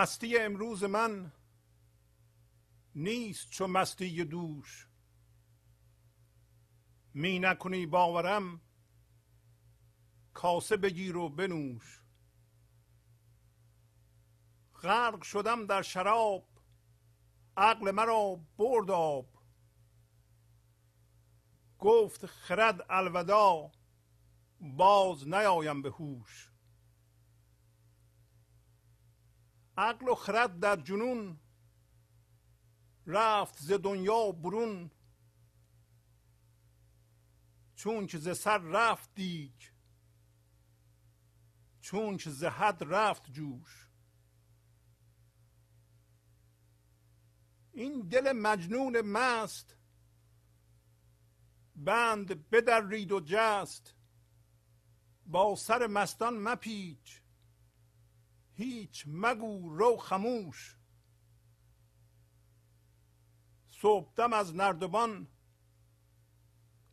مستی امروز من نیست چو مستی دوش. می نکنی باورم کاسه بگیر و بنوش. غرق شدم در شراب عقل مرا برد آب. گفت خرد الودا باز نیایم به هوش. عقل و خرد در جنون رفت ز دنیا برون. چون که ز سر رفت دیگ چون که ز حد رفت جوش. این دل مجنون مست بند بدرید و جست. با سر مستان مپیچ. هیچ مگو رو خموش صبحدم از نردبان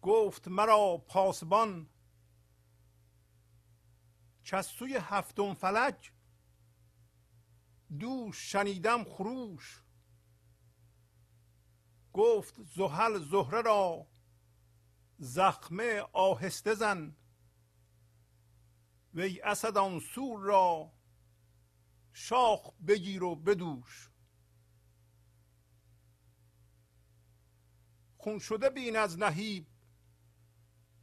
گفت مرا پاسبان. چسوی هفتم فلک دوش شنیدم خروش. گفت زحل زهره را زخمه آهسته زن. وی اسد آن سور را شاخ بگیر و بدوش. خون شده بین از نهیب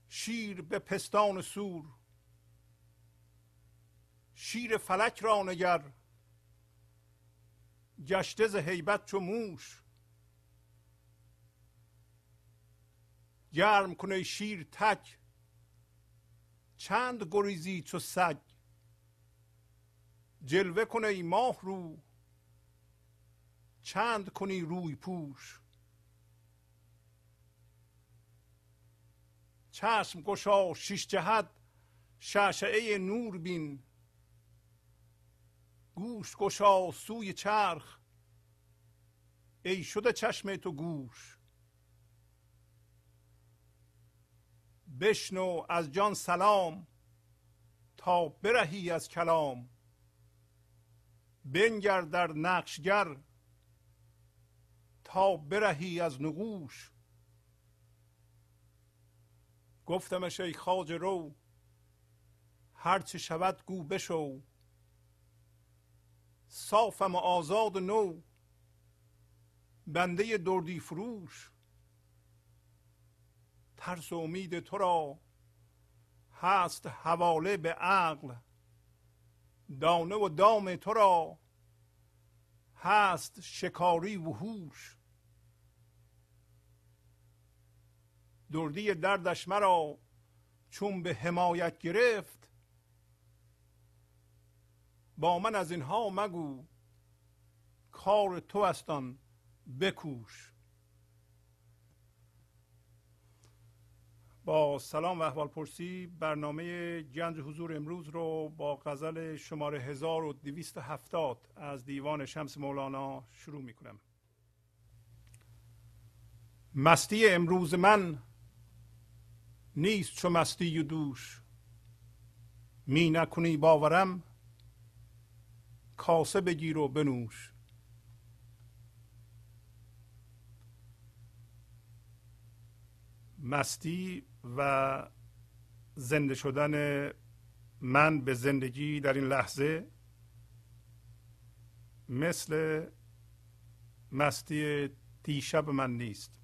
شیر به پستان سور. شیر فلک را نگر گشته ز هیبت چو موش. گرم کنه شیر تک چند گریزی چو سگ. جلوه کنه ای ماه رو. چند کنی روی پوش. چشم گشا شیش جهت شعشعه نور بین. گوش گشا سوی چرخ ای شده چشم تو گوش. بشنو از جان سلام تا برهی از کلام. بنگر در نقشگر تا برهی از نقوش. گفتمش ای خاج رو هرچه شود گو بشو. صافم و آزاد نو بنده دردی فروش. ترس و امید تو را هست حواله به عقل. دانه و دام تو را. هست شکاری و هوش دردی دردش مرا چون به حمایت گرفت. با من از اینها مگو. کار تو استان بکوش. با سلام و احوال پرسی برنامه گنج حضور امروز رو با غزل شماره 1270 از دیوان شمس مولانا شروع می کنم مستی امروز من نیست چو مستی و دوش. می نکنی باورم کاسه بگیر و بنوش. مستی و زنده شدن من به زندگی در این لحظه مثل مستی دیشب من نیست.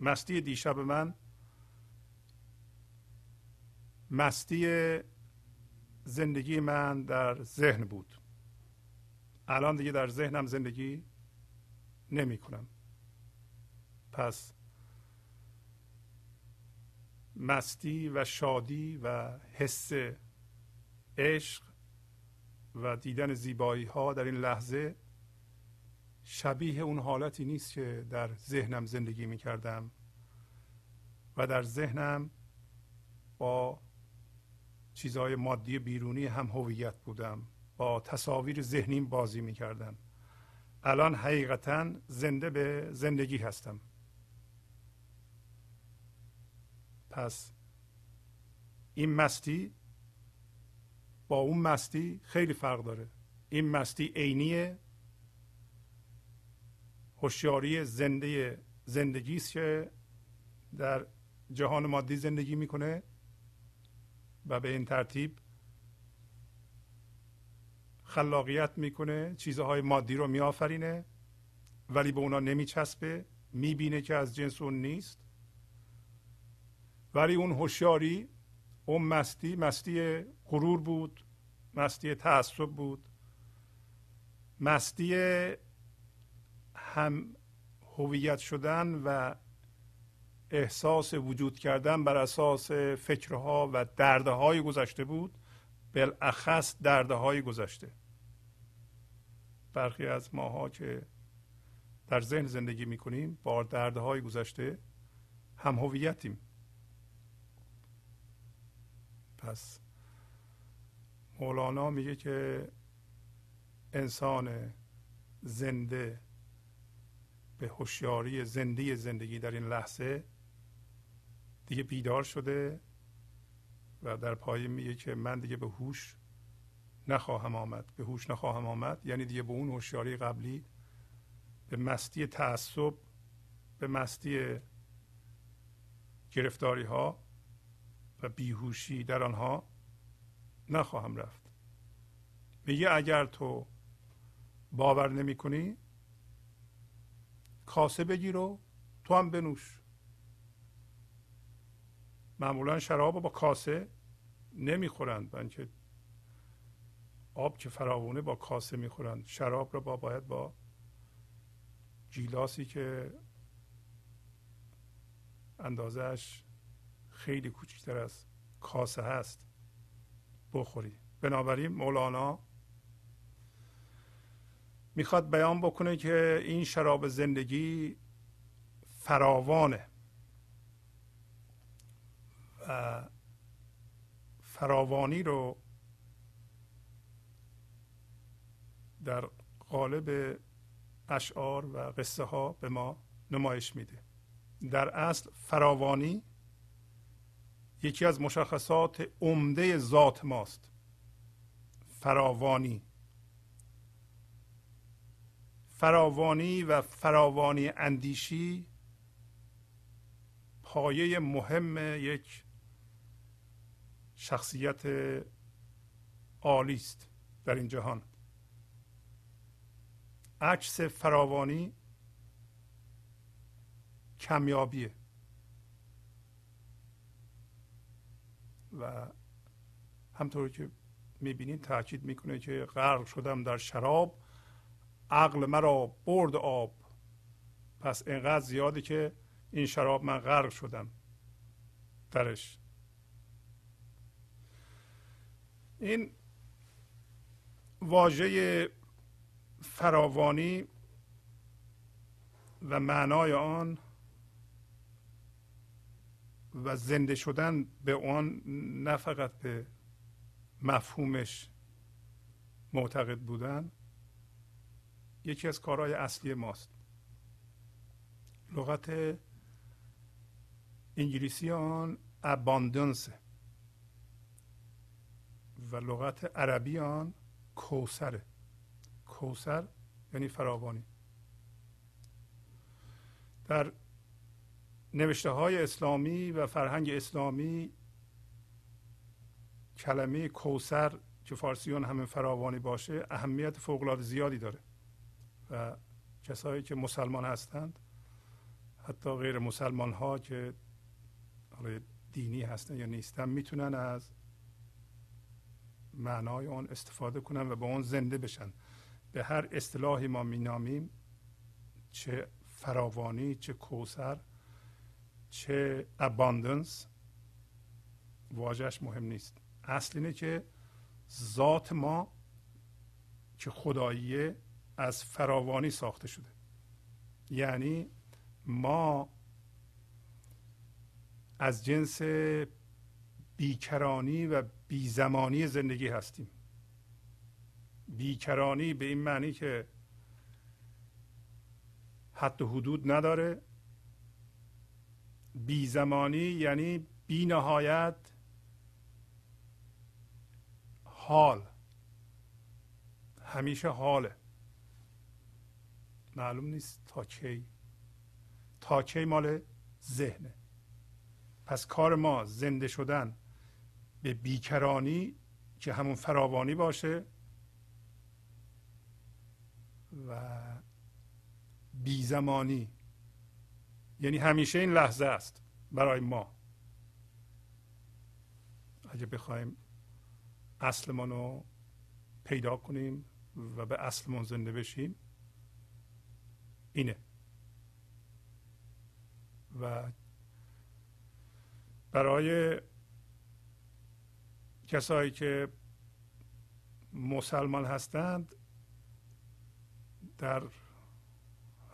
مستی دیشب من مستی زندگی من در ذهن بود. الان دیگه در ذهنم زندگی نمی کنم. پس مستی و شادی و حس عشق و دیدن زیبایی ها در این لحظه شبیه اون حالتی نیست که در ذهنم زندگی می کردم و در ذهنم با چیزهای مادی بیرونی هم هویت بودم. با تصاویر ذهنیم بازی می کردم الان حقیقتا زنده به زندگی هستم. پس این مستی با اون مستی خیلی فرق داره. این مستی عینیه هوشیاری زنده زندگی است که در جهان مادی زندگی می‌کنه و به این ترتیب خلاقیت می‌کنه چیزهای مادی رو میآفرینه ولی به اونا نمیچسبه می‌بینه که از جنس اون نیست. ولی اون هوشیاری اون مستی مستی غرور بود مستی تعصب بود مستی هم هویت شدن و احساس وجود کردن بر اساس فکرها و دردهای گذشته بود. بالاخص دردهای گذشته. برخی از ماها که در ذهن زندگی می‌کنیم با دردهای گذشته هم هویتیم. پس مولانا میگه که انسان زنده به هوشیاری زنده زندگی در این لحظه دیگه بیدار شده و در پایین میگه که من دیگه به هوش نخواهم آمد. به هوش نخواهم آمد. یعنی دیگه به اون هوشیاری قبلی به مستی تعصب به مستی گرفتاری ها و بیهوشی در آنها نخواهم رفت. میگه اگر تو باور نمی کنی کاسه بگیر و تو هم بنوش. معمولا شراب با کاسه نمی‌خورند بلکه آب که فراوونه با کاسه می‌خورند شراب رو با باید با جیلاسی که اندازش خیلی کوچکتر از کاسه هست. بخوری. بنابراین مولانا می‌خواد بیان بکنه که این شراب زندگی فراوانه. و فراوانی رو در قالب اشعار و قصه ها به ما نمایش میده. در اصل فراوانی یکی از مشخصات عمده ذات ماست. فراوانی. فراوانی و فراوانی اندیشی پایه مهم یک شخصیت عالی است در این جهان. عکس فراوانی کمیابیه. و همطور که می‌بینید تاکید می‌کنه که غرق شدم در شراب عقل مرا برد آب. پس اینقدر زیاده که این شراب من غرق شدم. درش. این واژه فراوانی و معنای آن و زنده شدن به آن نه فقط به مفهومش معتقد بودن یکی از کارهای اصلی ماست. لغت انگلیسی آن اباندنس و لغت عربی آن کوسره کوسر یعنی فراوانی. در نوشته های اسلامی و فرهنگ اسلامی کلمه کوسر که فارسیان همه فراوانی باشه اهمیت فوقالعاده زیادی داره. و کسایی که مسلمان هستند حتی غیر مسلمان ها که دینی هستن یا نیستن می‌تونن از معنای اون استفاده کنن و به اون زنده بشن. به هر اصطلاحی ما مینامیم چه فراوانی چه کوسر چه اباندنس واجهش مهم نیست. اصل اینه که ذات ما که خداییه از فراوانی ساخته شده. یعنی ما از جنس بیکرانی و بیزمانی زندگی هستیم. بیکرانی به این معنی که حد و حدود نداره. بیزمانی یعنی بی نهایت حال. همیشه حاله. معلوم نیست تا کی. تا کی مال ذهنه. پس کار ما زنده شدن به بیکرانی که همون فراوانی باشه و بیزمانی. یعنی همیشه این لحظه است برای ما. اگه بخوایم اصلمان رو پیدا کنیم و به اصلمون زنده بشیم اینه. و برای کسایی که مسلمان هستند در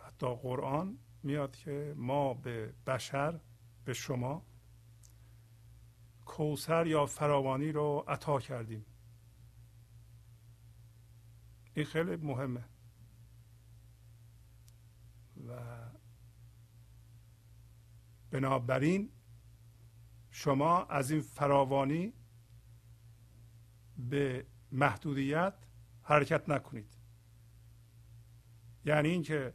حتی قرآن میاد که ما به بشر به شما کوسر یا فراوانی رو عطا کردیم. این خیلی مهمه. و بنابراین شما از این فراوانی به محدودیت حرکت نکنید. یعنی اینکه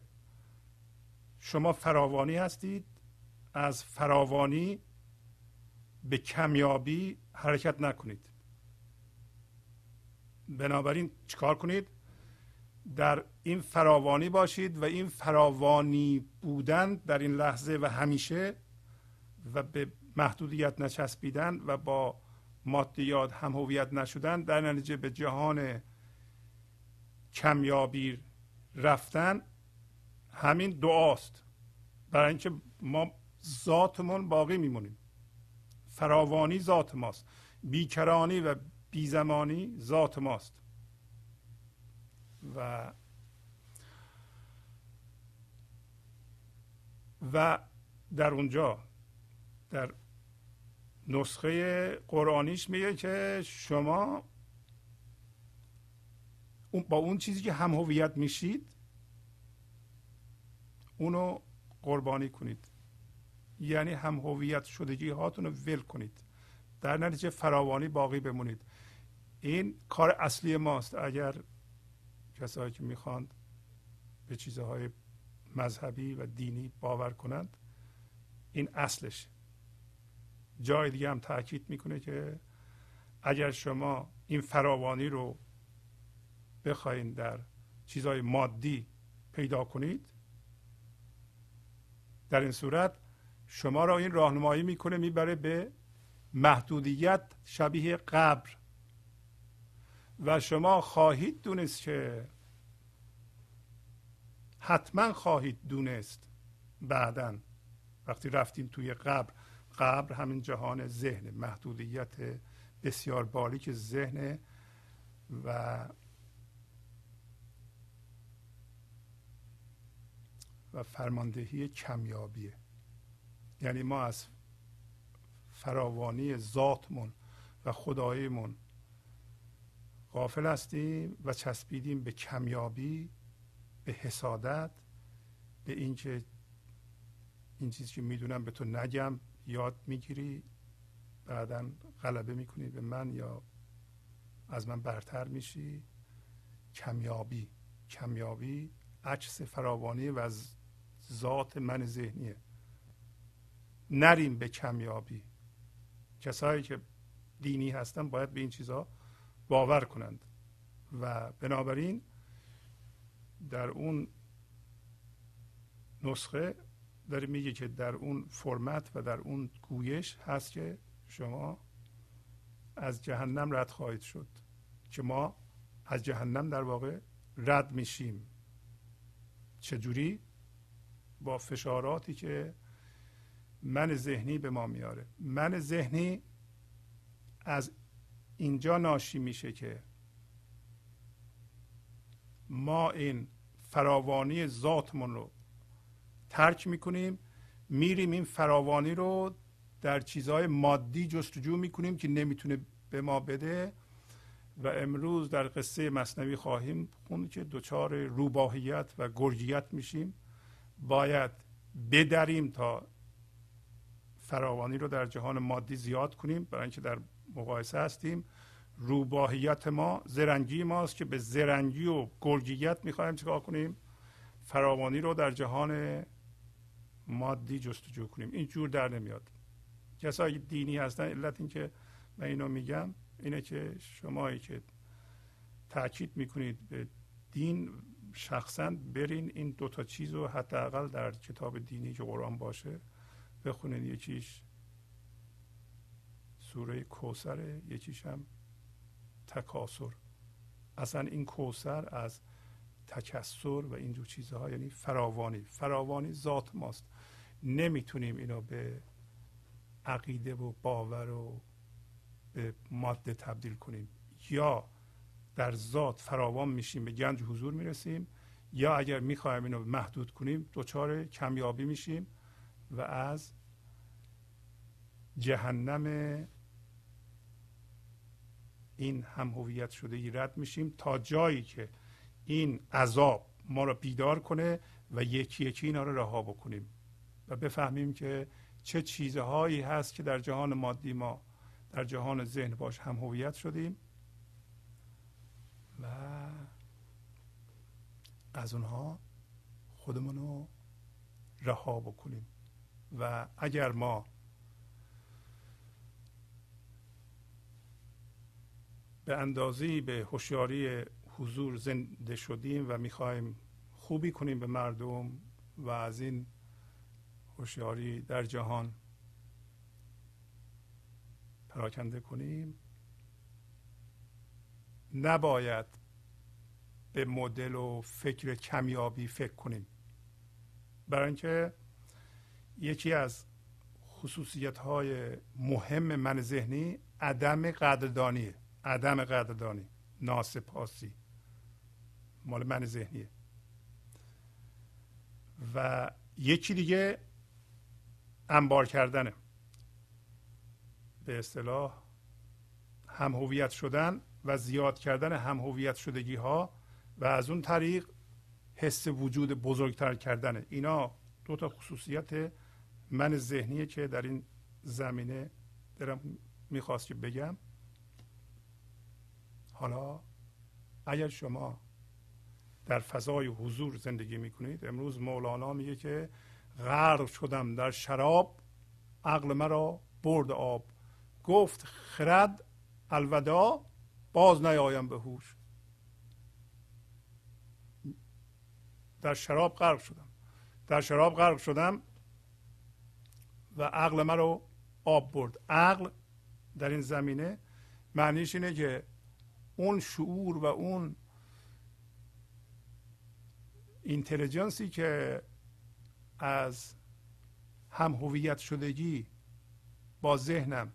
شما فراوانی هستید. از فراوانی به کمیابی حرکت نکنید. بنابراین چیکار کنید؟ در این فراوانی باشید و این فراوانی بودن در این لحظه و همیشه و به محدودیت نچسبیدن و با مادیات هم هویت نشدن در نتیجه به جهان کمیابی رفتن همین دعاست. برای اینکه ما ذاتمون باقی میمونیم. فراوانی ذات ماست. بیکرانی و بیزمانی ذات ماست. و و در اونجا در نسخه قرآنیش میگه که شما با اون چیزی که هم هویت میشید اونو قربانی کنید. یعنی هم هویت شدگی هاتون رو ول کنید. در نتیجه فراوانی باقی بمونید. این کار اصلی ماست. اگر کسایی که می‌خواند به چیزهای مذهبی و دینی باور کنند این اصلش. جای دیگه هم تاکید می‌کنه که اگر شما این فراوانی رو بخواین در چیزهای مادی پیدا کنید در این صورت شما را این راهنمایی می‌کنه می‌بره به محدودیت شبیه قبر. و شما خواهید دونست که حتما خواهید دونست بعدا وقتی رفتیم توی قبر قبر همین جهان ذهن محدودیت بسیار باریک ذهن و و فرماندهی کمیابیه. یعنی ما از فراوانی ذاتمون و خداییمون غافل هستیم و چسبیدیم به کمیابی به حسادت به اینکه این چیزی که می‌دونم به تو نگم یاد می‌گیری بعدا غلبه می‌کنی به من یا از من برتر میشی. کمیابی. کمیابی عکس فراوانی و از ذات من ذهنیه. نریم به کمیابی. کسایی که دینی هستن باید به این چیزها باور کنند. و بنابراین در اون نسخه داره میگه که در اون فرمت و در اون گویش هست که شما از جهنم رد خواهید شد. که ما از جهنم در واقع رد میشیم. چجوری؟ با فشاراتی که من ذهنی به ما میاره. من ذهنی از اینجا ناشی میشه که ما این فراوانی ذاتمون رو ترک می‌کنیم میریم این فراوانی رو در چیزهای مادی جستجو می‌کنیم که نمی‌تونه به ما بده. و امروز در قصه مصنوی خواهیم خوند که دچار روباهیت و گرجیت میشیم. باید بدریم تا فراوانی رو در جهان مادی زیاد کنیم. برای اینکه در مقایسه هستیم روباهیت ما زرنگی ماست که به زرنگی و گرجیت می‌خوایم چیکار کنیم؟ فراوانی رو در جهان مادی جستجو کنیم. این جور در نمیاد. کسایی دینی هستن علت این که من اینو میگم اینه که شمایی که تاکید می‌کنید به دین شخصا برین این دوتا چیز رو حداقل در کتاب دینی که قرآن باشه بخونید یکیش سوره کوسره یکیش هم تکاسر اصلا این کوسر از تکسر و اینجور چیزها یعنی فراوانی. فراوانی ذات ماست. نمی‌تونیم اینو به عقیده و باور و به ماده تبدیل کنیم. یا در ذات فراوان میشیم به گنج حضور می‌رسیم. یا اگر می‌خوایم اینو محدود کنیم دچار کمیابی میشیم و از جهنم این هم هویت شده ای رد میشیم تا جایی که این عذاب ما را بیدار کنه و یکی یکی اینا رو رها بکنیم و بفهمیم که چه چیزهایی هست که در جهان مادی ما در جهان ذهن باش هم هویت شدیم. و از اونها خودمون رو رها بکنیم. و اگر ما به اندازی به هوشیاری حضور زنده شدیم و می‌خوایم خوبی کنیم به مردم و از این هوشیاری در جهان پراکنده کنیم نباید به مدل و فکر کمیابی فکر کنیم. برای اینکه یکی از خصوصیت های مهم من ذهنی عدم قدردانیه. عدم قدردانی ناسپاسی. مال من ذهنیه. و یکی دیگه انبار کردنه. به اصطلاح هم هویت شدن و زیاد کردن هم هویت شدگی ها و از اون طریق حس وجود بزرگتر کردنه اینا دو تا خصوصیت من ذهنیه که در این زمینه دارم می‌خواست که بگم. حالا اگر شما در فضای حضور زندگی می‌کنید امروز مولانا میگه که غرق شدم در شراب عقل مرا برد آب. گفت خرد الودا باز نیایم به هوش. در شراب غرق شدم. در شراب غرق شدم و عقل مرا آب برد. عقل در این زمینه معنیش اینه که اون شعور و اون اینتلیجنسی که از هم هویت شدگی با ذهنم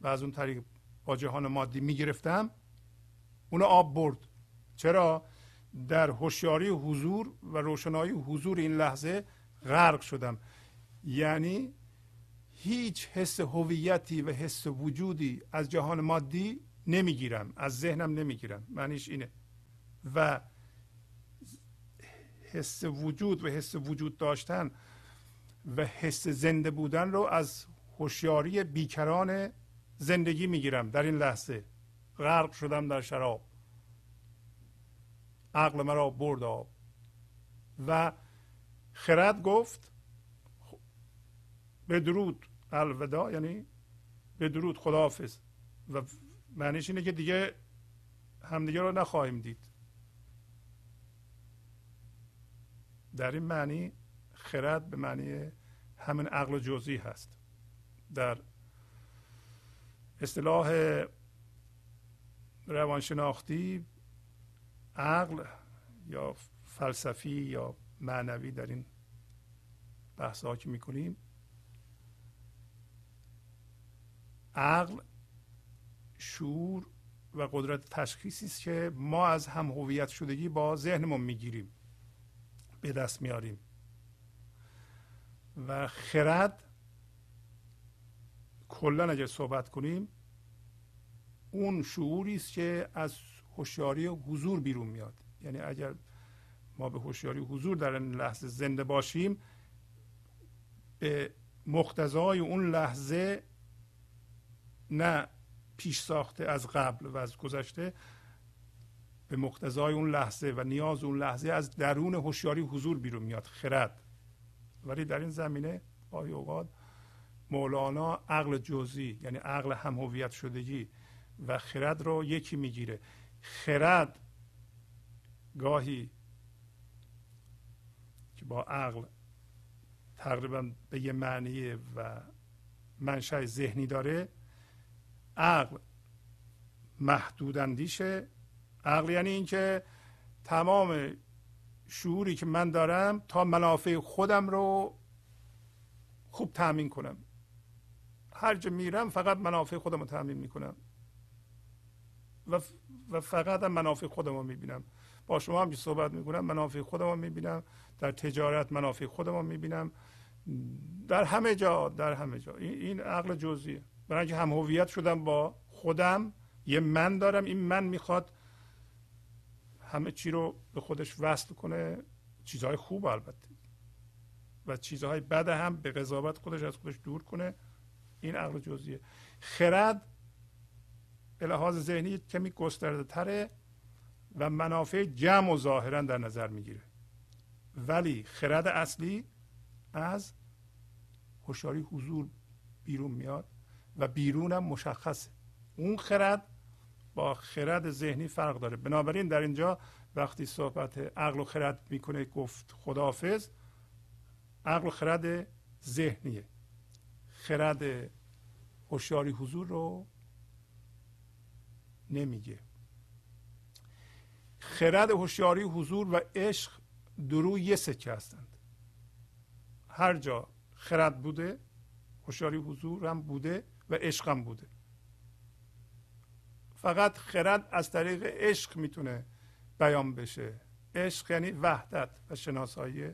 و از اون طریق با جهان مادی می‌گرفتم اونو آب برد. چرا؟ در هوشیاری حضور و روشنایی حضور این لحظه غرق شدم. یعنی هیچ حس هویتی و حس وجودی از جهان مادی نمی‌گیرم. از ذهنم نمی‌گیرم. معنیش اینه. و حس وجود و حس وجود داشتن و حس زنده بودن رو از هوشیاری بیکران زندگی می‌گیرم در این لحظه. غرق شدم در شراب. عقل مرا برد آب. و خرد گفت به درود الودا یعنی به درود خداحافظ. و معنیش اینه که دیگه همدیگه رو نخواهیم دید. در این معنی خرد به معنی همین عقل جزئی هست. در اصطلاح روانشناختی عقل یا فلسفی یا معنوی در این بحث ها که می‌کنیم. عقل شعور و قدرت تشخیصی است که ما از هم هویت شدگی با ذهنمون می‌گیریم به دست میاریم و خرد کلا اگر صحبت کنیم اون شعوری است که از هوشیاری حضور بیرون میاد. یعنی اگر ما به هوشیاری حضور در این لحظه زنده باشیم به مقتضای اون لحظه نه پیش ساخته از قبل و از گذشته به مقتضای اون لحظه و نیاز اون لحظه از درون هوشیاری حضور بیرون میاد خرد. ولی در این زمینه گاهی اوقات مولانا عقل جزئی یعنی عقل هم هویت شدگی و خرد رو یکی می‌گیره. خرد گاهی که با عقل تقریبا به یه معنی و منشأ ذهنی داره عقل محدود اندیشه. عقل یعنی اینکه تمام شعوری که من دارم تا منافع خودم رو خوب تامین کنم. هر جا میرم فقط منافع خودم رو تامین می‌کنم. و, و فقط هم منافع خودم رو می‌بینم. با شما هم که صحبت می‌کنم منافع خودم رو می‌بینم. در تجارت منافع خودم رو می‌بینم. در همه جا در همه جا. این, عقل جزئیه. برای اینکه هم هویت شدم با خودم یه من دارم. این من می‌خواد همه چی رو به خودش وصل کنه. چیزهای خوب البته. و چیزهای بد هم به قضاوت خودش از خودش دور کنه. این عقل جزئیه. خرد به لحاظ ذهنی کمی گسترده تره و منافع جمع و ظاهرا در نظر می‌گیره. ولی خرد اصلی از هوشیاری حضور بیرون میاد و بیرونم مشخصه. اون خرد با خرد ذهنی فرق داره. بنابراین در اینجا وقتی صحبت عقل و خرد می‌کنه گفت خداحافظ عقل و خرد ذهنیه. خرد هوشیاری حضور رو نمیگه. خرد هوشیاری حضور و عشق درو یه سکه هستند. هر جا خرد بوده هوشیاری حضور هم بوده و عشق هم بوده. فقط خرد از طریق عشق می‌تونه بیان بشه. عشق یعنی وحدت و شناسایی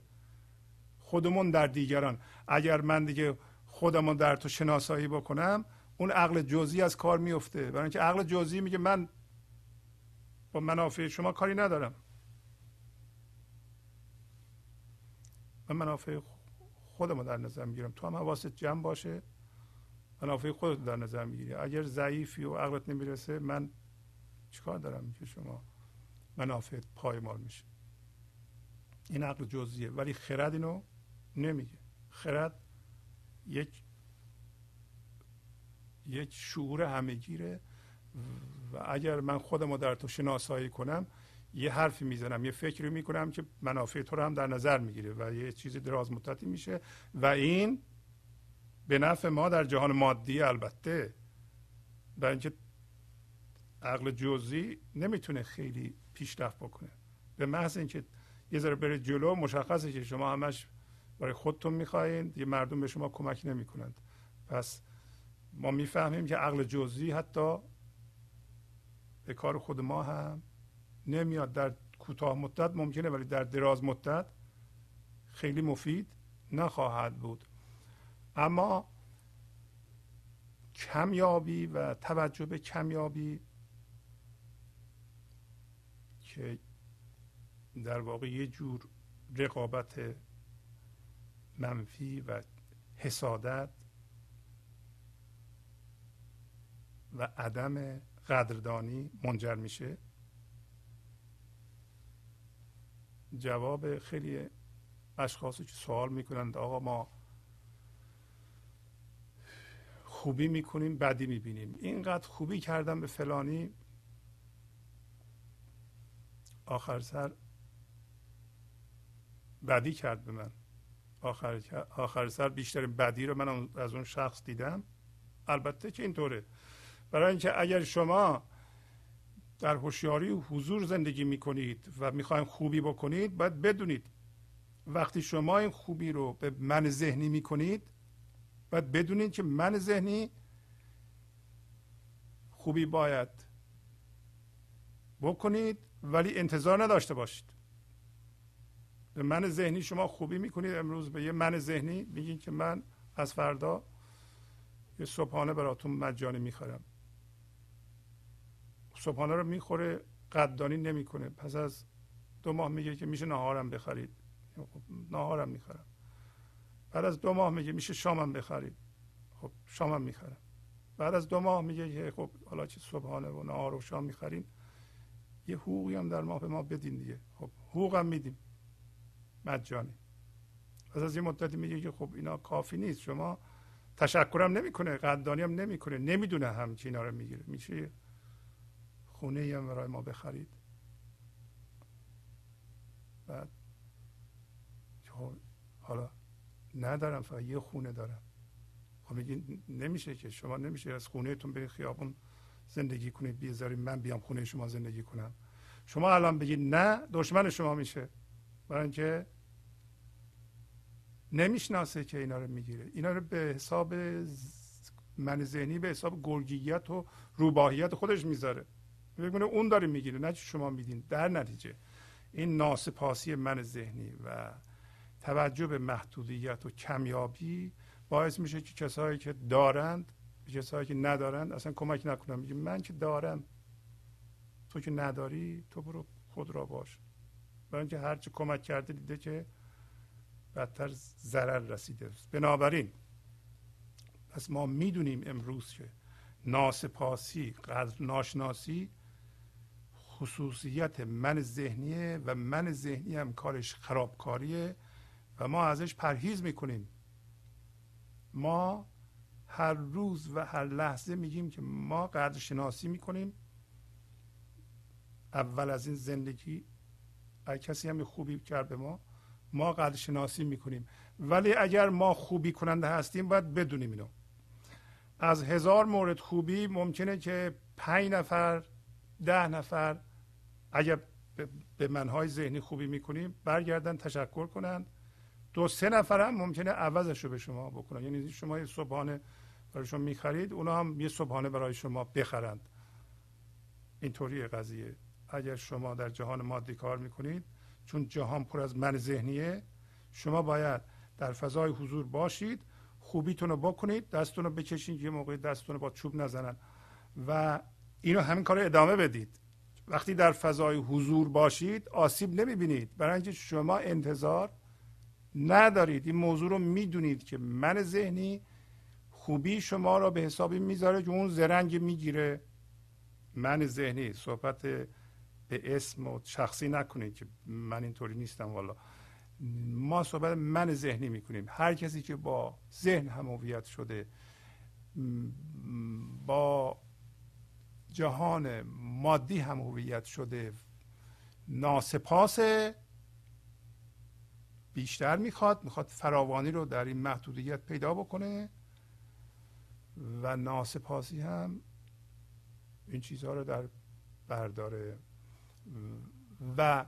خودمون در دیگران. اگر من دیگه خودمون در تو شناسایی بکنم اون عقل جزئی از کار میفته. برای اینکه عقل جزئی میگه من با منافع شما کاری ندارم. من منافع خودمو در نظر می‌گیرم. تو هم حواست جمع باشه منافع خودت در نظر می‌گیری. اگر ضعیفی و عقلت نمی‌رسه من چیکار دارم که شما منافع پایمال میشه؟ این عقل جزئیه ولی خرد اینو نمیگه. خرد یک یک شعور همهگیره. و اگر من خودم رو در تو شناسایی کنم یه حرفی می‌زنم یه فکری می‌کنم که منافع تو رو هم در نظر می‌گیره و یه چیز دراز مدتی میشه. و این به نفع ما در جهان مادی البته. برای اینکه عقل جزئی نمی‌تونه خیلی پیشرفت بکنه. به محض اینکه یه ذره بره جلو مشخصه که شما همش برای خودتون می‌خواین یه مردم به شما کمک نمی‌کنند. پس ما می‌فهمیم که عقل جزئی حتی به کار خود ما هم نمیاد. در کوتاه مدت ممکنه ولی در دراز مدت خیلی مفید نخواهد بود. اما کمیابی و توجه به کمیابی که در واقع یه جور رقابت منفی و حسادت و عدم قدردانی منجر میشه. جواب خیلی اشخاصی که سوال می‌کنند آقا ما خوبی می‌کنیم بدی می‌بینیم. اینقدر خوبی کردم به فلانی. آخر سر بدی کرد به من. آخر, آخر سر بیشتر بدی رو من از اون شخص دیدم. البته که اینطوره. برای اینکه اگر شما در هوشیاری و حضور زندگی می‌کنید و می‌خواین خوبی بکنید باید بدونید وقتی شما این خوبی رو به من ذهنی می‌کنید باید بدونید که من ذهنی خوبی باید بکنید ولی انتظار نداشته باشید. به من ذهنی شما خوبی می‌کنید. امروز به یه من ذهنی میگین که من از فردا یه صبحانه براتون مجانی می‌خرم. صبحانه رو می‌خوره قدردانی نمی‌کنه. پس از دو ماه میگه که میشه نهارم بخرید. خب نهارم می‌خرم. بعد از دو ماه میگه میشه شامم بخرید. خب شامم می‌خرم. بعد از دو ماه میگه که خب حالا چه صبحانه و نهار و شام می‌خریم. یه حقوقی هم در ما به ما بدین دیگه. خب حقوق هم میدیم. مجانی. پس از یه مدتی میگه که خب اینا کافی نیست. شما تشکرم نمی‌کنه قدردانی هم نمی‌کنه. نمی‌دونه هم که اینا رو می‌گیره. میشه خونه هم برای ما بخرید. بعد خب، حالا ندارم فقط یه خونه دارم. خب میگی نمیشه که شما نمیشه از خونهتون به خیابون زندگی کنید بیزارید من بیام خونه شما زندگی کنم. شما الان بگید نه دشمن شما میشه. برای اینکه نمی‌شناسه که اینا رو می‌گیره. اینا رو به حساب من ذهنی به حساب گرگیت و روباهیت خودش می‌ذاره. میگه اون داره می‌گیره نه شما میدین در نتیجه این ناسپاسی من ذهنی و توجه به محدودیت و کمیابی باعث میشه که کسایی که دارند به کسایی که ندارند اصلا کمک نکنم میگه من که دارم تو که نداری تو برو خود را باش. برای اینکه هرچی کمک کرده دیده که بدتر ضرر رسیده. بنابراین پس ما می‌دونیم امروز که ناسپاسی قدر ناشناسی خصوصیت من ذهنیه و من ذهنی هم کارش خرابکاریه و ما ازش پرهیز می‌کنیم. ما هر روز و هر لحظه میگیم که ما قدر شناسی می‌کنیم. اول از این زندگی اگه کسی هم خوبی کرد به ما ما قدر شناسی می‌کنیم. ولی اگر ما خوبی کننده هستیم باید بدونیم اینو. از هزار مورد خوبی ممکنه که پنج نفر ده نفر اگر به منهای ذهنی خوبی می‌کنیم برگردن تشکر کنند دو سه نفر هم ممکنه عوضش رو به شما بکنن. یعنی شما یه صبحانه برای شما می‌خرید اونا هم یه صبحانه برای شما بخرند. اینطوری قضیه. اگر شما در جهان مادی کار می‌کنید چون جهان پر از من ذهنیه شما باید در فضای حضور باشید خوبیتون رو بکنید دستتون رو بکشید یه موقع دستتون رو با چوب نزنن. و اینو همین کار ادامه بدید. وقتی در فضای حضور باشید آسیب نمی‌بینید. برای اینکه شما انتظار ندارید. این موضوع رو می‌دونید که من ذهنی خوبی شما را به حسابی می‌ذاره که اون زرنگ می‌گیره. من ذهنی. صحبت به اسم و شخصی نکنید که من اینطوری نیستم والا. ما صحبت من ذهنی می‌کنیم. هر کسی که با ذهن هم شده با جهان مادی هم هویت شده. ناسپاس بیشتر می‌خواد می‌خواد فراوانی رو در این محدودیت پیدا بکنه و ناسپاسی هم این چیزها رو در برداره. و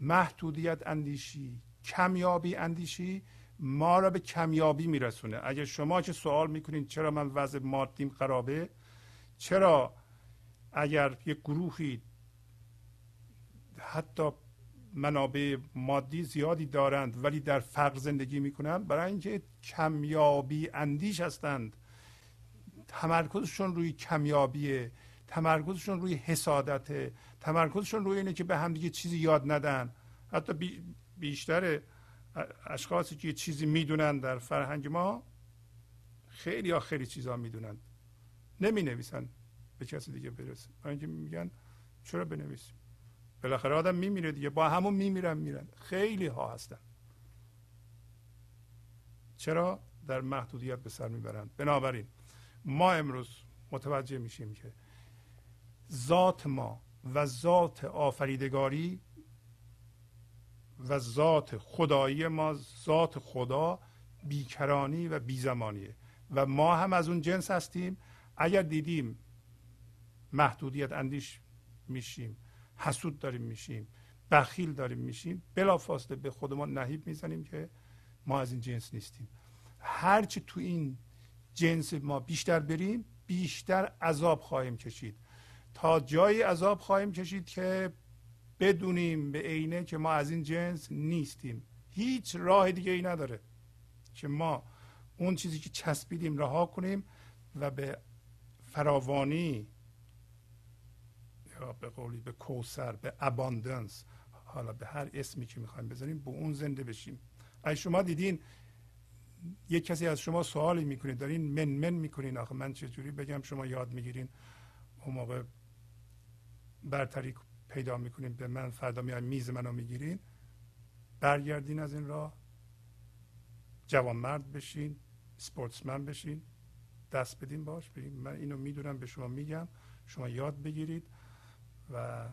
محدودیت اندیشی کمیابی اندیشی ما را به کمیابی میرسونه. اگر شما که سوال می‌کنید چرا من وضع مادیم خرابه چرا اگر یک گروهی حتی منابع مادی زیادی دارند ولی در فقر زندگی می‌کنند برای اینکه کمیابی اندیش هستند تمرکزشون روی کمیابیه تمرکزشون روی حسادت تمرکزشون روی اینه که به هم دیگه چیزی یاد ندن. حتی بیشتر اشخاصی که چیزی می‌دونن در فرهنگ ما خیلی یا خیلی چیزا می‌دونن. نمی نویسن به کسی دیگه برسه. برای اینکه میگن چرا بنویسیم؟ بالاخره آدم میمیره دیگه. با همون میمیرن میرن. خیلی ها هستن. چرا؟ در محدودیت به سر می‌برند بنابراین ما امروز متوجه میشیم که ذات ما و ذات آفریدگاری و ذات خدایی ما ذات خدا بیکرانی و بیزمانیه. و ما هم از اون جنس هستیم اگر دیدیم محدودیت اندیش میشیم حسود داریم میشیم بخیل داریم میشیم بلافاصله به خودمان نهیب می‌زنیم که ما از این جنس نیستیم. هرچی تو این جنس ما بیشتر بریم بیشتر عذاب خواهیم کشید. تا جایی عذاب خواهیم کشید که بدونیم به عینه که ما از این جنس نیستیم. هیچ راه دیگه ای نداره که ما اون چیزی که چسبیدیم رها کنیم و به فراوانی یا به قولی به کوسر به اباندنس حالا به هر اسمی که می‌خوایم بذاریم به اون زنده بشیم. اگه شما دیدین یک کسی از شما سوالی می‌کنید دارین من من می‌کنین؟ آخه من چجوری بگم؟ شما یاد می‌گیرین. اون موقع برتری پیدا می‌کنیم به من فردا میایم میز منو می‌گیرین. برگردین از این راه. جوانمرد بشین سپورتسمن بشین. دست بدین باش بریم من اینو می‌دونم به شما میگم. شما یاد بگیرید و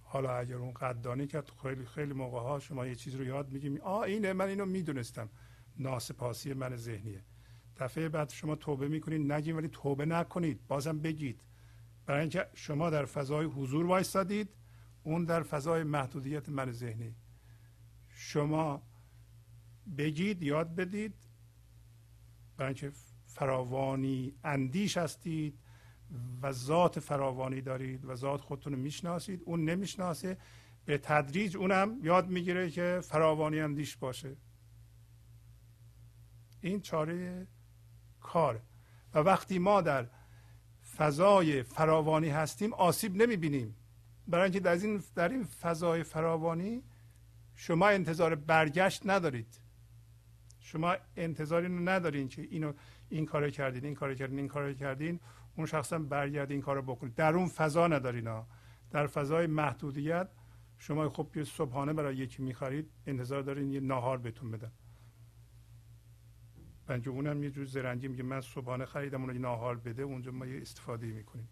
حالا اگر اون قدردانی کرد خیلی خیلی موقع ها شما یه چیز رو یاد میگیم آ اینه من اینو می‌دونستم. ناسپاسی من ذهنیه. دفعه بعد شما توبه می‌کنید نگید ولی توبه نکنید. بازم بگید. برای اینکه شما در فضای حضور وایستادید اون در فضای محدودیت من ذهنی. شما بگید یاد بدید. برای اینکه فراوانی اندیش هستید و ذات فراوانی دارید و ذات خودتون رو می‌شناسید. اون نمی‌شناسه به تدریج اونم یاد می‌گیره که فراوانی اندیش باشه. این چاره کار و وقتی ما در فضای فراوانی هستیم آسیب نمی‌بینیم. برای اینکه در این در این فضای فراوانی شما انتظار برگشت ندارید. شما انتظاری رو ندارین که اینو این کارو کردین این کارو کردین این کارو کردین اون شخصا برگرد این کارو بکنید در اون فضا ندارین ها در فضای محدودیت شما خب یه صبحانه برای یکی می‌خرید انتظار دارین یه ناهار بهتون بدن. بنجه اونم یه جور زرنگی میگه من صبحانه خریدم اون ناهار بده اونجا ما یه استفاده می‌کنیم.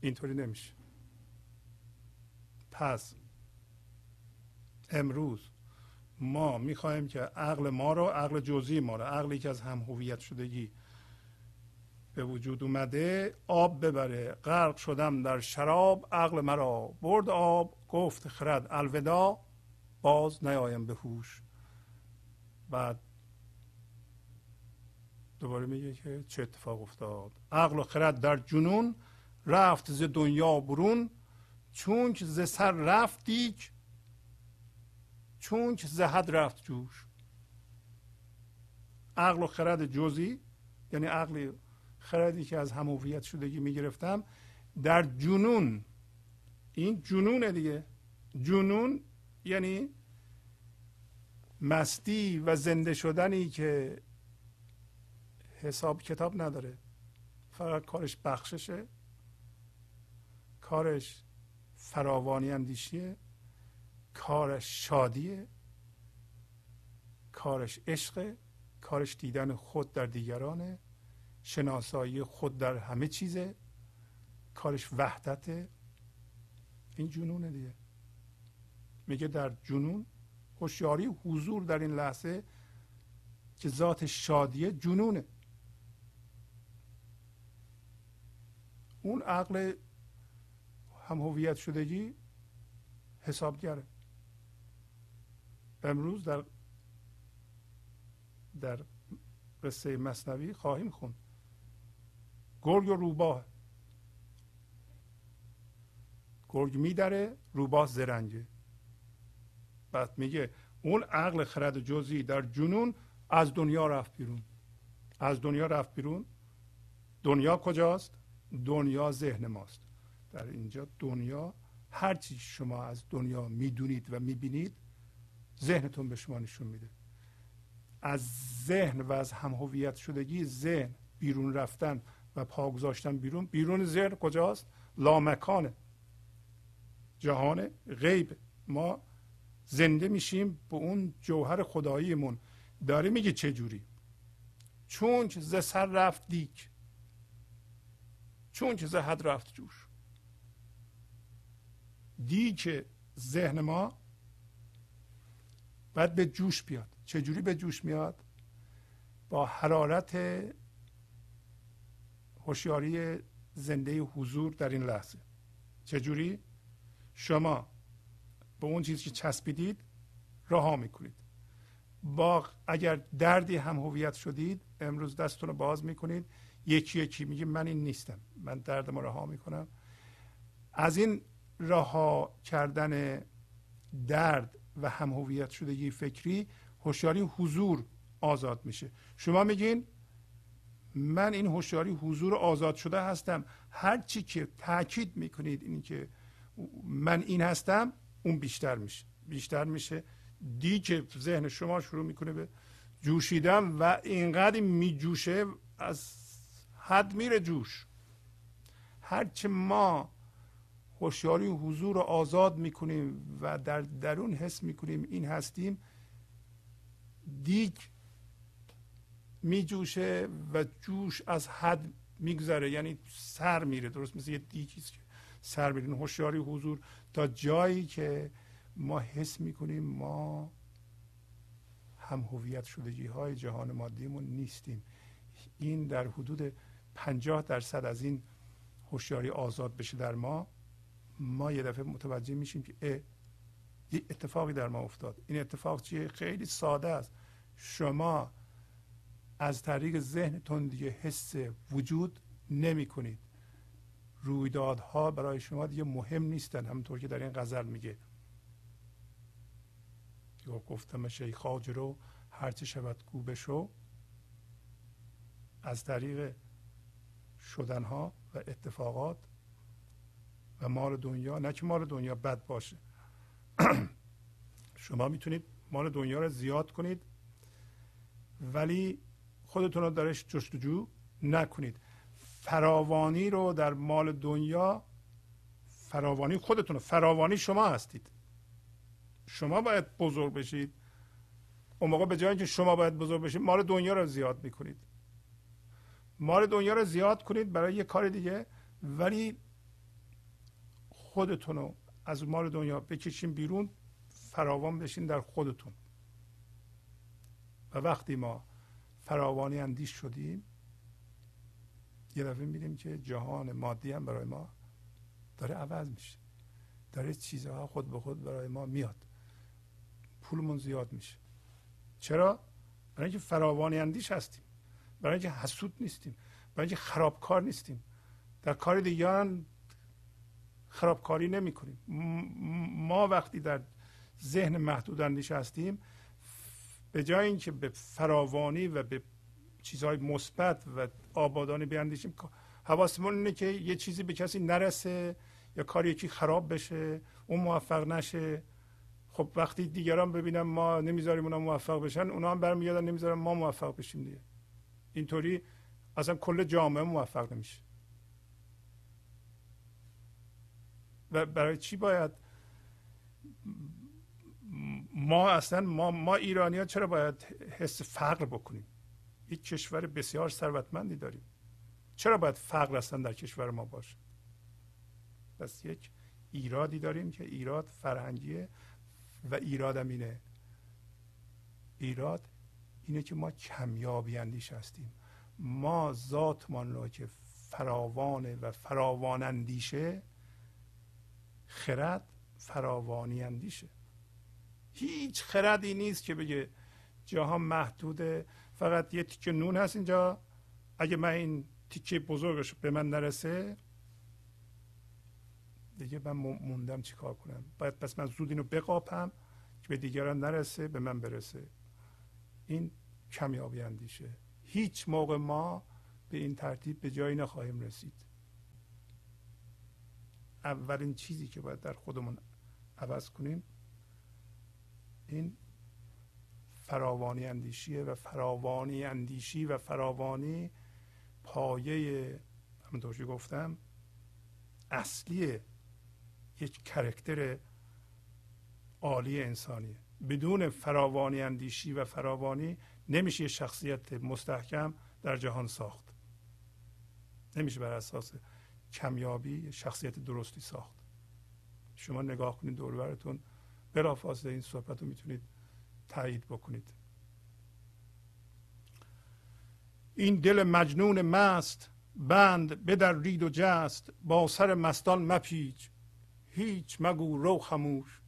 اینطوری نمیشه. پس امروز ما می‌خواهیم که عقل ما رو عقل جزئی ما رو عقلی که از هم هویت شدگی به وجود اومده آب ببره. غرق شدم در شراب عقل مرا برد آب گفت خرد الودا باز نیایم به هوش. بعد دوباره میگه که چه اتفاق افتاد؟ عقل و خرد در جنون رفت ز دنیا برون چون ز سر رفت دیک چون که زهد رفت جوش. عقل و خرد جزی یعنی عقل خردی که از همویت شدگی می‌گرفتم در جنون. این جنونه دیگه. جنون یعنی مستی و زنده شدنی که حساب کتاب نداره. فقط کارش بخششه. کارش فراوانی اندیشیه. کارش شادیه کارش عشق کارش دیدن خود در دیگرانه شناسایی خود در همه چیزه کارش وحدته. این جنونه دیگه. میگه در جنون هوشیاری حضور در این لحظه که ذات شادیه جنونه. اون عقل هم هویت شدگی حسابگره. امروز در در قصه مصنوی خواهیم خوند. گرگ و روباه. گرگ میدره روباه زرنگه. بعد میگه اون عقل خرد جزئی در جنون از دنیا رفت بیرون. از دنیا رفت بیرون. دنیا کجاست؟ دنیا ذهن ماست. در اینجا دنیا هر چی شما از دنیا می‌دونید و می‌بینید ذهنتون به شما نشون میده. از ذهن و از هم هویت شدگی ذهن بیرون رفتن و پا گذاشتن بیرون. بیرون ذهن کجاست؟ لامکانه جهان غیب. ما زنده میشیم به اون جوهر خداییمون. داره میگه چه جوری؟ چون که ز سر رفت دیک. چون که ز حد رفت جوش. دیک ذهن ما باید به جوش بیاد. چجوری به جوش میاد؟ با حرارت هوشیاری زنده حضور در این لحظه. چجوری؟ شما به اون چیزی که چسبیدید رها می‌کنید. با اگر دردی هم هویت شدید امروز دستتون رو باز می‌کنید. یکی یکی میگه من این نیستم. من درد ما رها می‌کنم. از این رها کردن درد و هم هویت شدگی فکری هوشیاری حضور آزاد میشه. شما میگین من این هوشیاری حضور آزاد شده هستم. هر چی که تاکید می‌کنید این که من این هستم اون بیشتر میشه. بیشتر میشه. دی که ذهن شما شروع می‌کنه به جوشیدن و اینقدر میجوشه از حد میره جوش. هرچه ما هوشیاری و حضور رو آزاد می‌کنیم و در درون حس می‌کنیم این هستیم. دیگ میجوشه و جوش از حد میگذره یعنی سر میره. درست مثل یه دیگی که سر میره. هوشیاری حضور تا جایی که ما حس می‌کنیم ما هم هویت شدگی های جهان مادیمون نیستیم. این در حدود پنجاه درصد از این هوشیاری آزاد بشه در ما. ما یه دفعه متوجه میشیم که یه اتفاقی در ما افتاد. این اتفاق چیه؟ خیلی ساده است. شما از طریق ذهنتون دیگه حس وجود نمی کنید. رویدادها برای شما دیگه مهم نیستن. همونطور که در این غزل میگه. گفتم شیخ رو هرچه شود گو بشو. از طریق شدنها و اتفاقات و مال دنیا نه که مال دنیا بد باشه. شما می‌تونید مال دنیا رو زیاد کنید ولی خودتون رو درش جستجو نکنید. فراوانی رو در مال دنیا فراوانی خودتون فراوانی شما هستید. شما باید بزرگ بشید. اون موقع به جای اینکه شما باید بزرگ بشید مال دنیا رو زیاد می‌کنید. مال دنیا رو زیاد کنید برای یه کار دیگه ولی خودتون رو از مال دنیا بکشین بیرون فراوان بشین در خودتون. و وقتی ما فراوانی اندیش شدیم یه دفعه می‌بینیم که جهان مادی هم برای ما داره عوض میشه. داره چیزها خود به خود برای ما میاد. پولمون زیاد میشه. چرا؟ برای اینکه فراوانی اندیش هستیم. برای اینکه حسود نیستیم. برای اینکه خرابکار نیستیم. در کار دیگران خرابکاری نمی کنیم ما وقتی در ذهن محدود اندیش به جای اینکه به فراوانی و به چیزهای مثبت و آبادانی بیاندیشیم حواسمون اینه که یه چیزی به کسی نرسه یا کار یکی خراب بشه اون موفق نشه. خب وقتی دیگران ببینم ما نمی‌ذاریم اونا موفق بشن اونا هم برمیگردن نمی‌ذارن ما موفق بشیم دیگه. اینطوری اصلا کل جامعه موفق نمیشه. و برای چی باید ما اصلا ما, ما ایرانی ها چرا باید حس فقر بکنیم؟ یک کشور بسیار ثروتمندی داریم. چرا باید فقر اصلا در کشور ما باشه؟ پس یک ایرادی داریم که ایراد فرهنگیه و ایرادم اینه. ایراد اینه که ما کمیابی اندیش هستیم. ما ذاتمان را که فراوانه و فراوان اندیشه خرد فراوانی اندیشه. هیچ خردی نیست که بگه جهان محدوده. فقط یه تیکه نون هست اینجا. اگه من این تیکه بزرگش به من نرسه دیگه من موندم چیکار کنم. باید پس من زود اینو بقاپم که به دیگران نرسه به من برسه. این کمیابی اندیشه. هیچ موقع ما به این ترتیب به جایی نخواهیم رسید. اولین چیزی که باید در خودمون عوض کنیم این فراوانی اندیشیه و فراوانی اندیشی و فراوانی پایه همونطور که گفتم اصلی یک کرکتر عالی انسانیه. بدون فراوانی اندیشی و فراوانی نمیشه شخصیت مستحکم در جهان ساخت. نمیشه بر اساس کمیابی شخصیت درستی ساخت. شما نگاه کنید دوربرتون بلافاصله این صحبت رو می‌تونید تایید بکنید. این دل مجنون مست بند بدر رید و جست با سر مستان مپیچ. هیچ مگو رو خموش.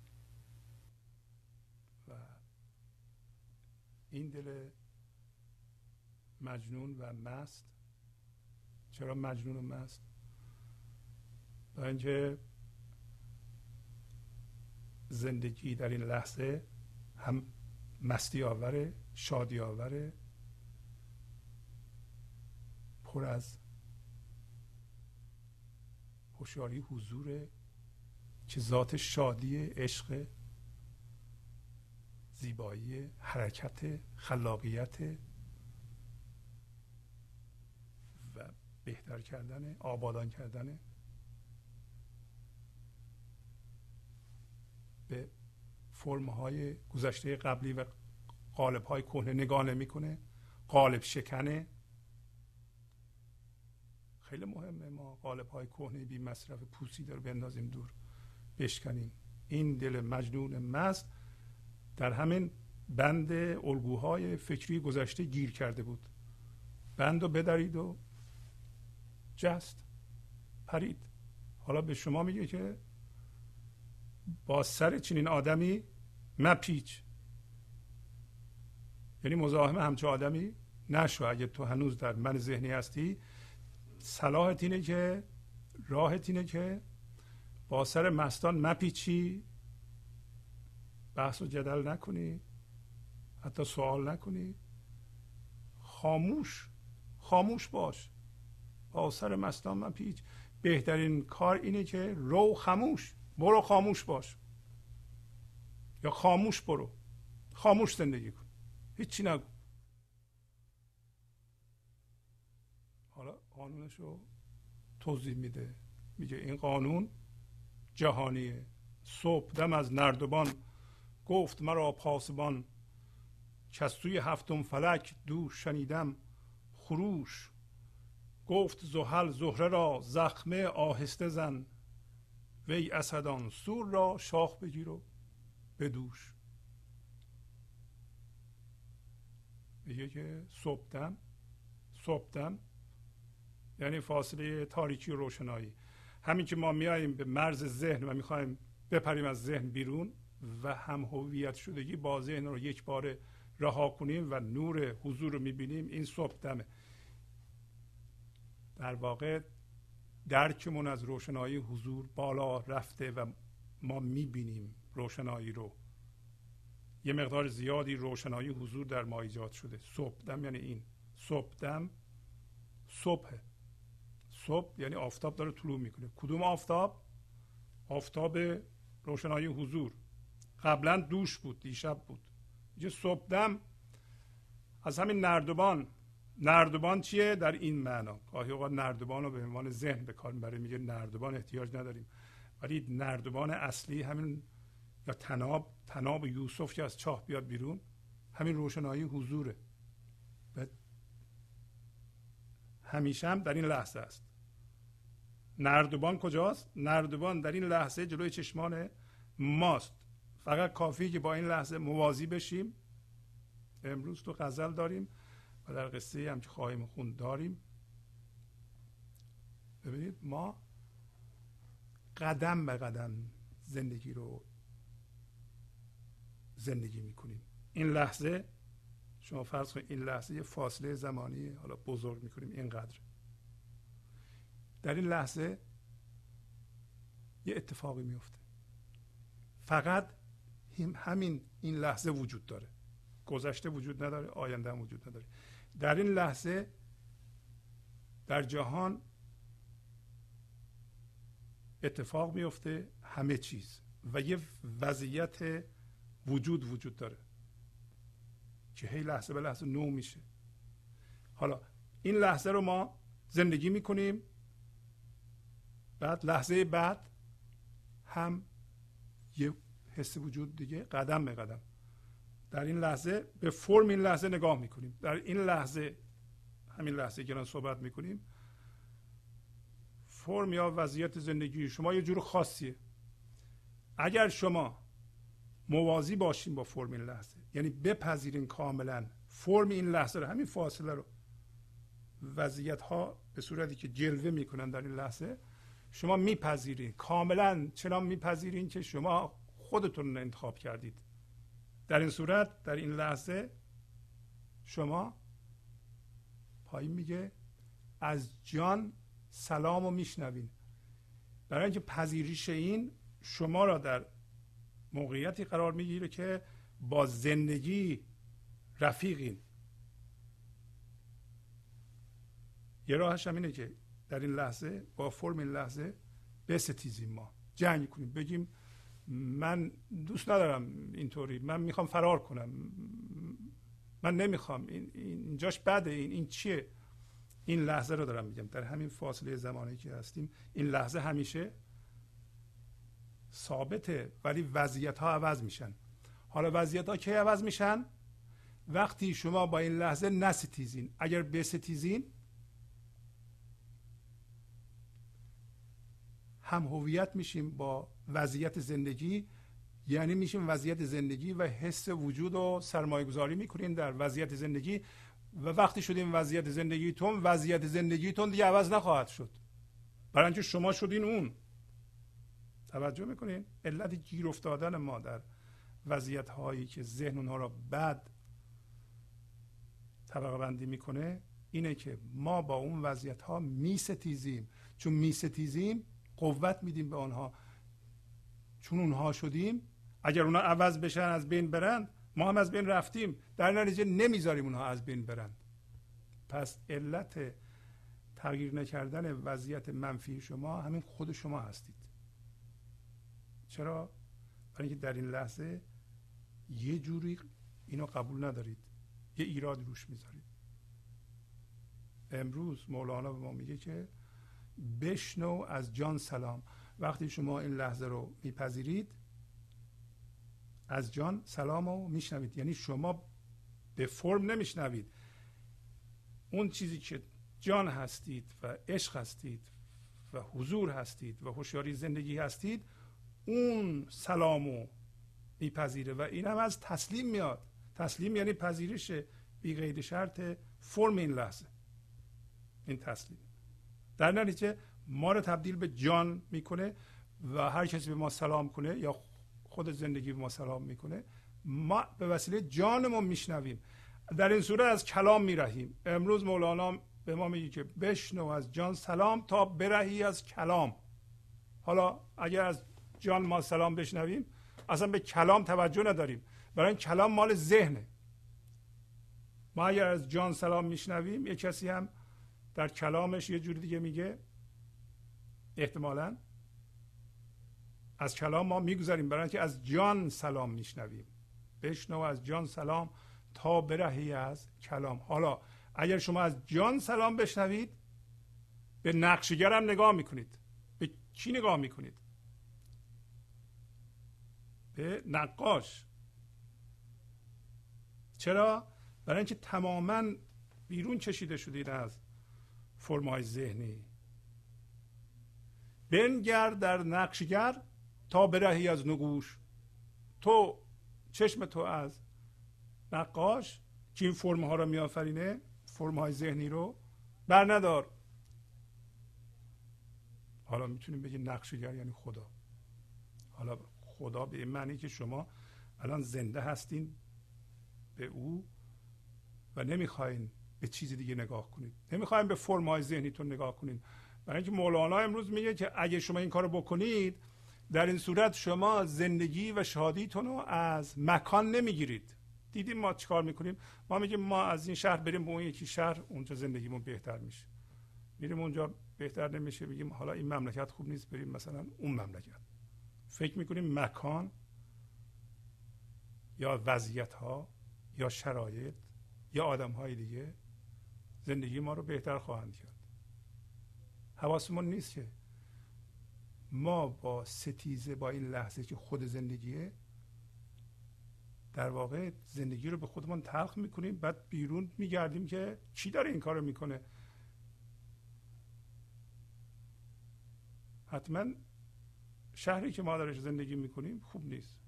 و این دل مجنون و مست. چرا مجنون و مست؟ برای اینکه زندگی در این لحظه هم مستی آوره شادی آوره پر از هوشیاری حضور که ذات شادی عشق زیبایی حرکت خلاقیت و بهتر کردن آبادان کردن به فرم های گذشته قبلی و قالب های کهنه نگاه نمی‌کنه. قالب شکنه. خیلی مهمه ما قالب های کهنه بی مصرف پوسی داره بندازیم دور بشکنیم. این دل مجنون مست در همین بند الگوهای فکری گذشته گیر کرده بود. بند رو بدرید و جست. پرید. حالا به شما میگه که با سر چنین آدمی مپیچ. یعنی مزاحم همچه آدمی نشو اگه تو هنوز در من ذهنی هستی. صلاحت اینه که راهت اینه که با سر مستان مپیچی بحث و جدل نکنی حتی سوال نکنی. خاموش خاموش باش. با سر مستان مپیچ. بهترین کار اینه که رو خاموش. برو خاموش باش. یا خاموش برو. خاموش زندگی کن. هیچی نگو. حالا قانونش رو توضیح میده. میگه این قانون جهانیه صبح دم از نردبان گفت مرا پاسبان. کستوی هفتم فلک دو شنیدم خروش. گفت زحل زهره را زخمه آهسته زن. وی اسدان سور را شاخ بگیر و بدوش. میگه که صبحدم صبحدم. یعنی فاصله تاریکی و روشنایی. همین که ما میاییم به مرز ذهن و می‌خوایم بپریم از ذهن بیرون و هم هویت شدگی با ذهن رو یک بار رها کنیم و نور حضور رو می‌بینیم این صبح در واقع درکمون از روشنایی حضور بالا رفته و ما می‌بینیم روشنایی رو. یه مقدار زیادی روشنایی حضور در ما ایجاد شده. صبح دم یعنی این. صبح دم صبح. صبح یعنی آفتاب داره طلوع می‌کنه. کدوم آفتاب؟ آفتاب روشنایی حضور. قبلا دوش بود دیشب بود. یه صبح دم از همین نردبان نردبان چیه در این معنا؟ گاهی اوقات نردبان رو به عنوان ذهن به کار می‌بره میگه نردبان احتیاج نداریم. ولی نردبان اصلی همین یا تناب تناب یوسف که از چاه بیاد بیرون همین روشنایی حضوره. و همیشه هم در این لحظه است. نردبان کجاست؟ نردبان در این لحظه جلوی چشمان ماست. فقط کافی که با این لحظه موازی بشیم. امروز تو غزل داریم. و در قصه هم که خواهیم خون داریم. ببینید ما قدم به قدم زندگی رو زندگی می‌کنیم. این لحظه شما فرض کنید این لحظه یه فاصله زمانی حالا بزرگ می‌کنیم اینقدر. در این لحظه یه اتفاقی میفته فقط همین این لحظه وجود داره. گذشته وجود نداره آینده هم وجود نداره. در این لحظه در جهان اتفاق میفته همه چیز و یه وضعیت وجود وجود داره که هی لحظه به لحظه نو میشه. حالا این لحظه رو ما زندگی می‌کنیم بعد لحظه بعد هم یه حس وجود دیگه قدم به قدم. در این لحظه به فرم این لحظه نگاه می‌کنیم. در این لحظه همین لحظه که الان صحبت می‌کنیم فرم یا وضعیت زندگی شما یه جور خاصیه. اگر شما موازی باشیم با فرم این لحظه یعنی بپذیرین کاملا فرم این لحظه رو همین فاصله رو وضعیت ها به صورتی که جلوه می‌کنن در این لحظه شما میپذیرین. کاملا چنان میپذیرین که شما خودتون انتخاب کردید. در این صورت در این لحظه شما پایین میگه از جان سلام رو میشنوین. برای اینکه پذیریش این شما را در موقعیتی قرار می‌گیره که با زندگی رفیقین. یه راهش هم اینه که در این لحظه با فرم این لحظه بستیزیم ما. جنگ کنیم بگیم من دوست ندارم اینطوری. من می‌خوام فرار کنم. من نمی‌خوام. این اینجاش بده. این این چیه؟ این لحظه رو دارم میگم. در همین فاصله زمانی که هستیم این لحظه همیشه ثابته ولی وضعیت ها عوض میشن. حالا وضعیت ها کی عوض میشن؟ وقتی شما با این لحظه نستیزین. اگر بستیزین هم هویت میشیم با وضعیت زندگی یعنی میشیم وضعیت زندگی و حس وجود و سرمایه گذاری می‌کنین در وضعیت زندگی. و وقتی شدیم وضعیت زندگیتون وضعیت زندگیتون دیگه عوض نخواهد شد. برای اینکه شما شدین اون. توجه می‌کنین؟ علت گیر افتادن ما در وضعیت هایی که ذهن اونها را بد طبقه بندی می‌کنه اینه که ما با اون وضعیت ها میستیزیم. چون میستیزیم قوت میدیم به آنها. چون اونها شدیم اگر اونها عوض بشن از بین برند ما هم از بین رفتیم. در نتیجه نمی‌ذاریم اونها از بین برند. پس علت تغییر نکردن وضعیت منفی شما همین خود شما هستید. چرا؟ برای اینکه در این لحظه یه جوری اینو قبول ندارید. یه ایراد روش می‌ذارید. امروز مولانا به ما میگه که بشنو از جان سلام. وقتی شما این لحظه رو میپذیرید از جان سلام رو میشنوید. یعنی شما به فرم نمیشنوید. اون چیزی که جان هستید و عشق هستید و حضور هستید و هوشیاری زندگی هستید اون سلامو میپذیره و این هم از تسلیم میاد. تسلیم یعنی پذیرش بی غیر شرط فرم این لحظه. این تسلیم. در نتیجه ما رو تبدیل به جان می‌کنه و هر کسی به ما سلام کنه یا خود زندگی به ما سلام می‌کنه ما به وسیله جانمون میشنویم. در این صورت از کلام میرهیم. امروز مولانا به ما میگه که بشنو از جان سلام تا برهی از کلام. حالا اگر از جان ما سلام بشنویم اصلا به کلام توجه نداریم. برای این کلام مال ذهنه. ما اگر از جان سلام میشنویم یه کسی هم در کلامش یه جوری دیگه میگه احتمالا از کلام ما می‌گذاریم برای اینکه از جان سلام میشنویم. بشنو از جان سلام تا برهی از کلام. حالا اگر شما از جان سلام بشنوید به نقشگر هم نگاه می‌کنید. به کی نگاه می‌کنید؟ به نقاش. چرا؟ برای اینکه تماما بیرون کشیده شدید از فرمای ذهنی. بنگر در نقشگر تا برهی از نقوش. تو چشم تو از نقاش که این فرم ها رو میآفرینه فرم های ذهنی رو بر ندار. حالا می‌تونیم بگیم نقشگر یعنی خدا. حالا خدا به این معنی که شما الان زنده هستین به او و نمی‌خواین به چیز دیگه نگاه کنید. نمی‌خواین به فرم های ذهنیتون نگاه کنید. برای اینکه مولانا امروز میگه که اگه شما این کارو بکنید در این صورت شما زندگی و شادیتون رو از مکان نمی‌گیرید. دیدیم ما چیکار می‌کنیم؟ ما میگیم ما از این شهر بریم به اون یکی شهر اونجا زندگیمون بهتر میشه. میریم اونجا بهتر نمیشه بگیم حالا این مملکت خوب نیست بریم مثلا اون مملکت. فکر می‌کنیم مکان یا وضعیت ها یا شرایط یا آدم های دیگه زندگی ما رو بهتر خواهند کرد. حواسمون نیست که ما با ستیزه با این لحظه که خود زندگیه در واقع زندگی رو به خودمون تلخ می‌کنیم بعد بیرون میگردیم که چی داره این کار رو می‌کنه. حتما شهری که ما درش زندگی می‌کنیم خوب نیست.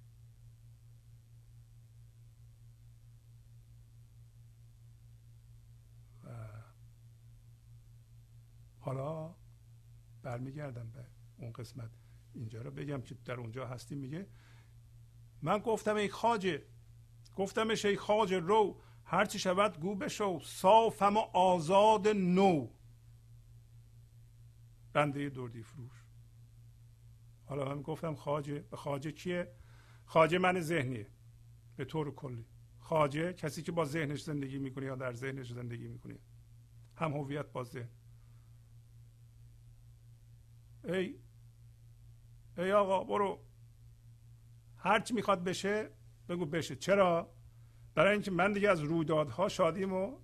حالا برمیگردم به اون قسمت. اینجا رو بگم که در اونجا هستیم میگه من گفتم ای خاجه گفتم ای خاجه رو هرچی شود گو بشو صافم و آزاد نو. بنده دردی فروش. حالا من گفتم خاجه به خاجه کیه خاجه من ذهنیه به طور کلی. خاجه کسی که با ذهنش زندگی می‌کنه یا در ذهنش زندگی می‌کنه. هم هویت با ذهن. ای ای آقا برو. هرچی می‌خواد بشه بگو بشه. چرا؟ برای اینکه من دیگه از رویدادها شادیمو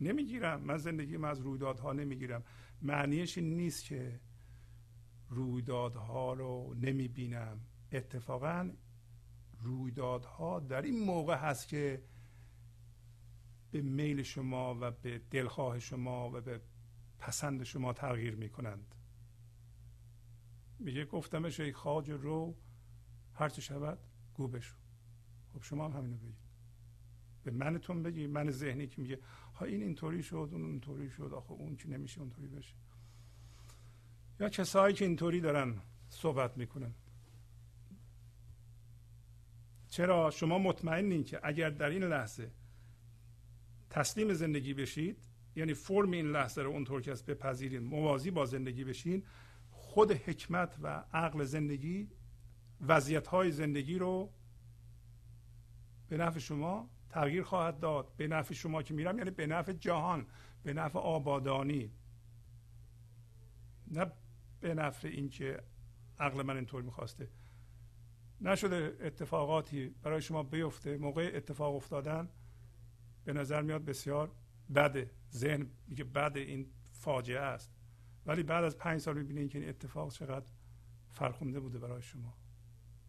نمی‌گیرم. من زندگیم از رویدادها نمی‌گیرم. معنیش این نیست که رویدادها رو نمی بینم اتفاقا رویدادها در این موقع هست که به میل شما و به دلخواه شما و به پسند شما تغییر می کنند میگه گفتمش ای خاج رو هرچه شود گو بشو. خب شما هم همینو بگید. به منتون بگی من ذهنی که میگه ها این اینطوری شد اون اینطوری شد آخه اون چی نمیشه اونطوری بشه. یا کسایی که اینطوری دارن صحبت می‌کنن. چرا؟ شما مطمئنین که اگر در این لحظه تسلیم زندگی بشید یعنی فرم این لحظه رو اونطور که است بپذیرین موازی با زندگی بشین خود حکمت و عقل زندگی وضعیت های زندگی رو به نفع شما تغییر خواهد داد. به نفع شما که میرم یعنی به نفع جهان به نفع آبادانی. نه به نفع اینکه عقل من اینطور می‌خواسته. نشده اتفاقاتی برای شما بیفته. موقع اتفاق افتادن به نظر میاد بسیار بده. ذهن میگه بده این فاجعه است. ولی بعد از پنج سال می‌بینید که این اتفاق چقدر فرخونده بوده برای شما.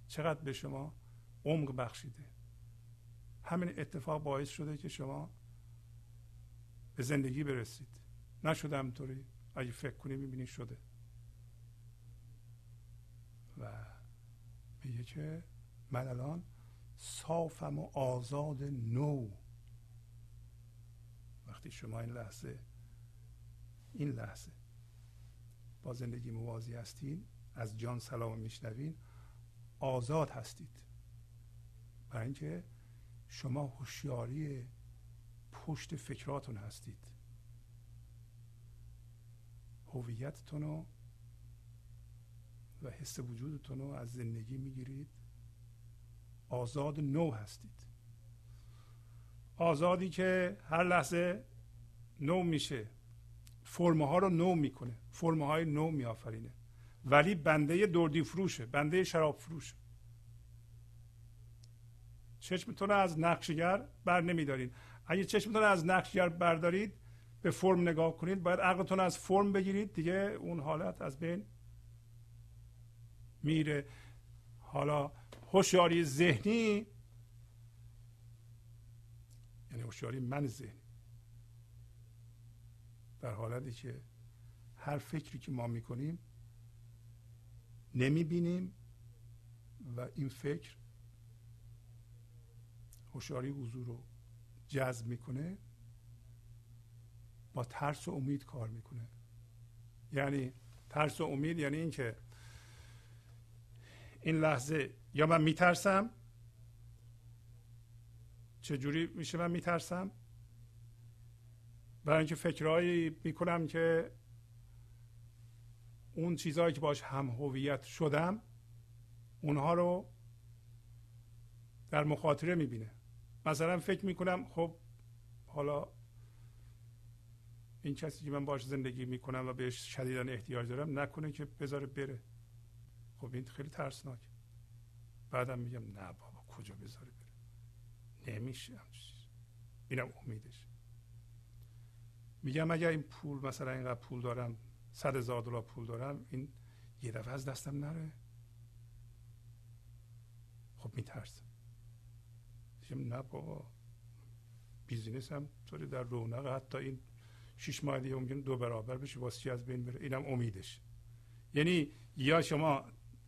چقدر به شما عمق بخشیده. همین اتفاق باعث شده که شما به زندگی برسید. نشده همطوری اگه فکر کنی می‌بینی شده. و میگه که من الان صافم و آزاد نو. وقتی شما این لحظه این لحظه زندگی موازی هستین از جان سلام میشنوین. آزاد هستید. برای اینکه شما هوشیاری پشت فکراتون هستید. هویتتون رو و حس وجودتون رو از زندگی می‌گیرید. آزاد نو هستید. آزادی که هر لحظه نو میشه. فرمه ها رو نو می‌کنه. فرمه های نو میآفرینه. ولی بنده دردی فروشه بنده شراب فروشه. چشمتون از نقشگر بر نمیدارید اگه چشمتون از نقشگر بردارید به فرم نگاه کنید باید عقلتون از فرم بگیرید. دیگه اون حالت از بین میره. حالا هوشیاری ذهنی یعنی هوشیاری من ذهنی. در حالتی که هر فکری که ما می‌کنیم نمی‌بینیم و این فکر هوشیاری حضور رو جذب می‌کنه با ترس و امید کار می‌کنه. یعنی ترس و امید یعنی اینکه این لحظه یا من میترسم چجوری میشه من میترسم؟ برای اینکه فکرهایی می‌کنم که اون چیزهایی که باش هم هویت شدم اونها رو در مخاطره می‌بینه. مثلا فکر می‌کنم خب حالا این کسی که من باش زندگی می‌کنم و بهش شدیدا احتیاج دارم نکنه که بذاره بره. خب این خیلی ترسناک بعدم میگم نه بابا کجا بذاره بره؟ نمیشه اینم امیدش. میگم اگر این پول مثلا اینقدر پول دارم صد هزار دلار پول دارم این یه دفعه از دستم نره. خب میترسم. نه بابا بیزینس هم طوری در رونق حتی این شیش ماه دیگه ممکن دو برابر بشه واسه چی از بین بره؟ اینم امیدش. یعنی یا شما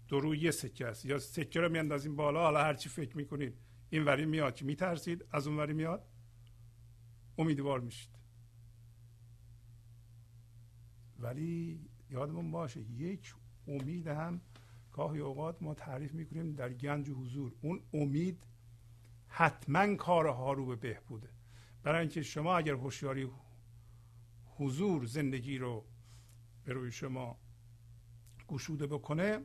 دو روی یه سکه است یا سکه رو میاندازیم بالا حالا هر چی فکر می‌کنید این وری میاد. که میترسید؟ از اون وری میاد؟ امیدوار میشید. ولی یادمون باشه یک امید هم گاهی اوقات ما تعریف می‌کنیم در گنج حضور. اون امید حتما کارها رو به بهبوده. برای اینکه شما اگر هوشیاری حضور زندگی رو به روی شما گشوده بکنه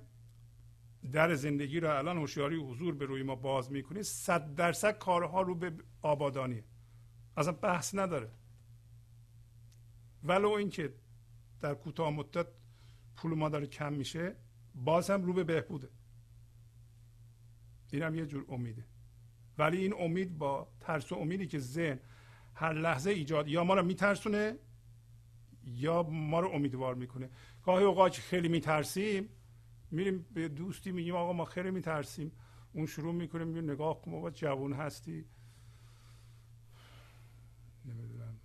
در زندگی رو الان هوشیاری حضور به روی ما باز می‌کنه صد درصد کارها رو به آبادانی اصلا بحث نداره. ولو اینکه در کوتاه مدت پول ما داره کم میشه. باز هم رو به بهبوده. این هم یه جور امیده. ولی این امید با ترس و امیدی که ذهن هر لحظه ایجاد یا ما رو میترسونه یا ما رو امیدوار می‌کنه. گاهی اوقات خیلی میترسیم میریم به دوستی میگیم آقا ما خیلی میترسیم. اون شروع می‌کنه میگه نگاه کن بابا جوون هستی. نمی‌دونم.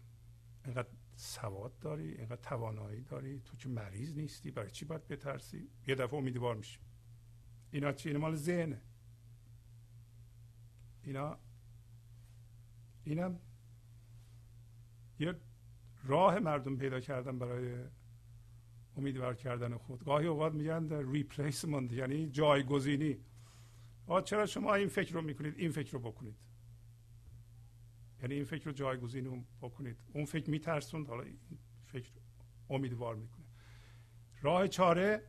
اینقدر سواد داری اینقدر توانایی داری. تو که مریض نیستی برای چی باید بترسی؟ یه دفعه امیدوار میشی اینا چی؟ اینا مال ذهنه. اینا اینم یه راه مردم پیدا کردن برای امیدوار کردن خود. گاهی اوقات میگن ریپلیسمنت یعنی جایگزینی. آ چرا شما این فکر رو می‌کنید این فکر رو بکنید؟ یعنی این فکر رو جایگزین بکنید. اون فکر میترسوند حالا این فکر امیدوار می‌کنه. راه چاره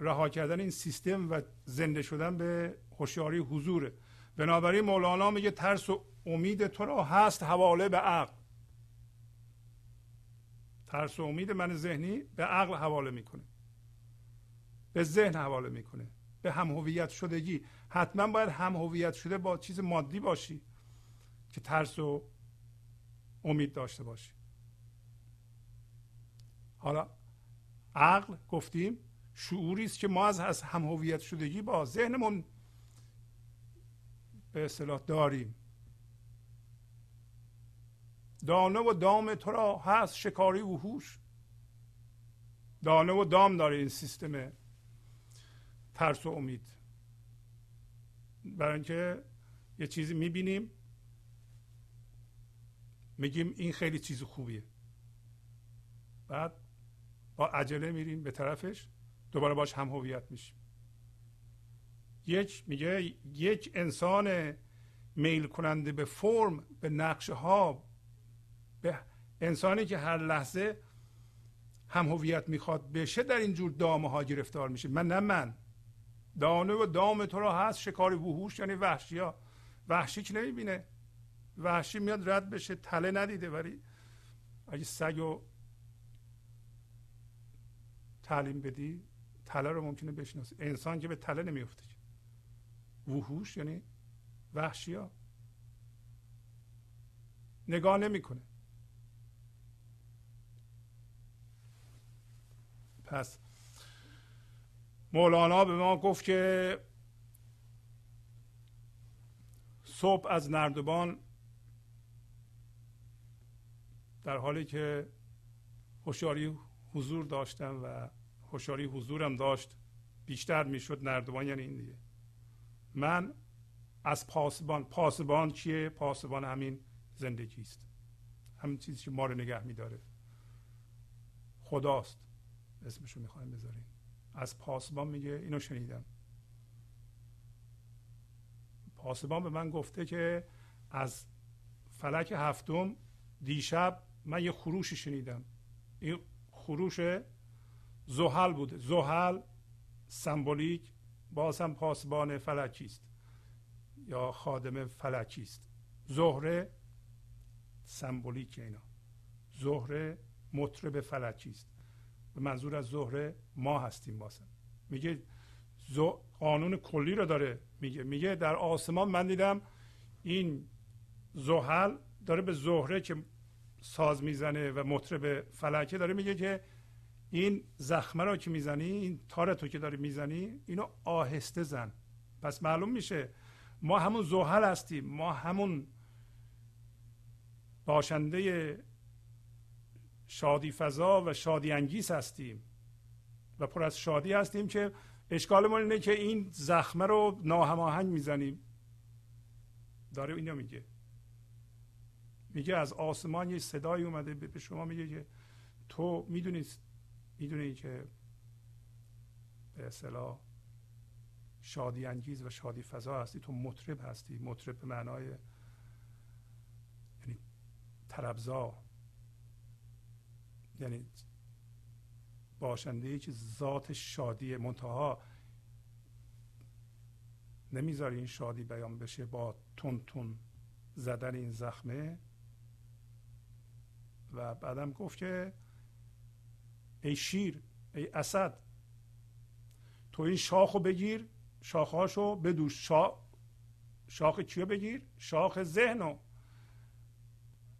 رها کردن این سیستم و زنده شدن به هوشیاری حضوره. بنابراین مولانا میگه ترس و امید تو را هست حواله به عقل. ترس و امید من ذهنی به عقل حواله می‌کنه. به ذهن حواله می‌کنه. به هم هویت شدگی. حتما باید هم هویت شده با چیز مادی باشی که ترس و امید داشته باشی. حالا عقل گفتیم شعوری است که ما از هم هویت شدگی با ذهنمون به اصطلاح داریم. دانه و دام تو را هست شکاری و هوش. دانه و دام داره این سیستم ترس و امید. برای اینکه یه چیزی می‌بینیم میگیم این خیلی چیز خوبیه. بعد با عجله میریم به طرفش دوباره باش هم هویت میشیم. یک میگه یک انسان میل کننده به فرم به نقشه ها به انسانی که هر لحظه هم هویت می‌خواد بشه در این جور دامه ها گرفتار میشه. من نه من. دانه و دام تو را هست شکار وحوش یعنی وحشی ها. وحشی که نمی‌بینه. وحشی میاد رد بشه تله ندیده. ولی اگه سگ و تعلیم بدی تله رو ممکنه بشناسی. انسان که به تله نمیفته وحوش یعنی وحشی ها نگاه نمی‌کنه. پس مولانا به ما گفت که صبح از نردبان در حالی که هوشیاری حضور داشتم و هوشیاری حضورم داشت بیشتر می‌شد نردبان یعنی این دیگه. من از پاسبان پاسبان چیه؟ پاسبان همین زندگی است. همین چیزی که ما رو نگه میداره. خداست. اسمشو می‌خوایم بذاریم از پاسبان میگه اینو شنیدم. پاسبان به من گفته که از فلک هفتم دیشب من یه خروشی شنیدم. این خروش زحل بوده. زحل سمبولیک باز هم پاسبان فلکی است. یا خادم فلکی است. زهره سمبولیک اینا. زهره مطرب فلکی است. به منظور از زهره ما هستیم باسم میگه قانون کلی رو داره. میگه میگه در آسمان من دیدم این زحل داره به زهره که ساز می‌زنه و مطرب فلکه داره میگه که این زخمه رو که می‌زنی این تار تو که داری می‌زنی اینو آهسته زن. پس معلوم میشه ما همون زحل هستیم. ما همون باشنده شادی فضا و شادی انگیز هستیم و پر از شادی هستیم که اشکالمون اینه که این زخمه رو ناهماهنگ می‌زنیم. داره اینو میگه. میگه از آسمان یه صدایی اومده به شما میگه که تو می‌دونی می‌دونی که به اصطلاح شادی انگیز و شادی فضا هستی تو مطرب هستی. مطرب به معنای یعنی طربزا. یعنی باشنده که ذات شادی منتها نمی‌ذاری این شادی بیان بشه با تون تون زدن این زخمه. و بعدم گفت که ای شیر ای اسد تو این شاخو بگیر شاخهاشو بدوش شا... شاخ کیو بگیر؟ شاخ ذهنو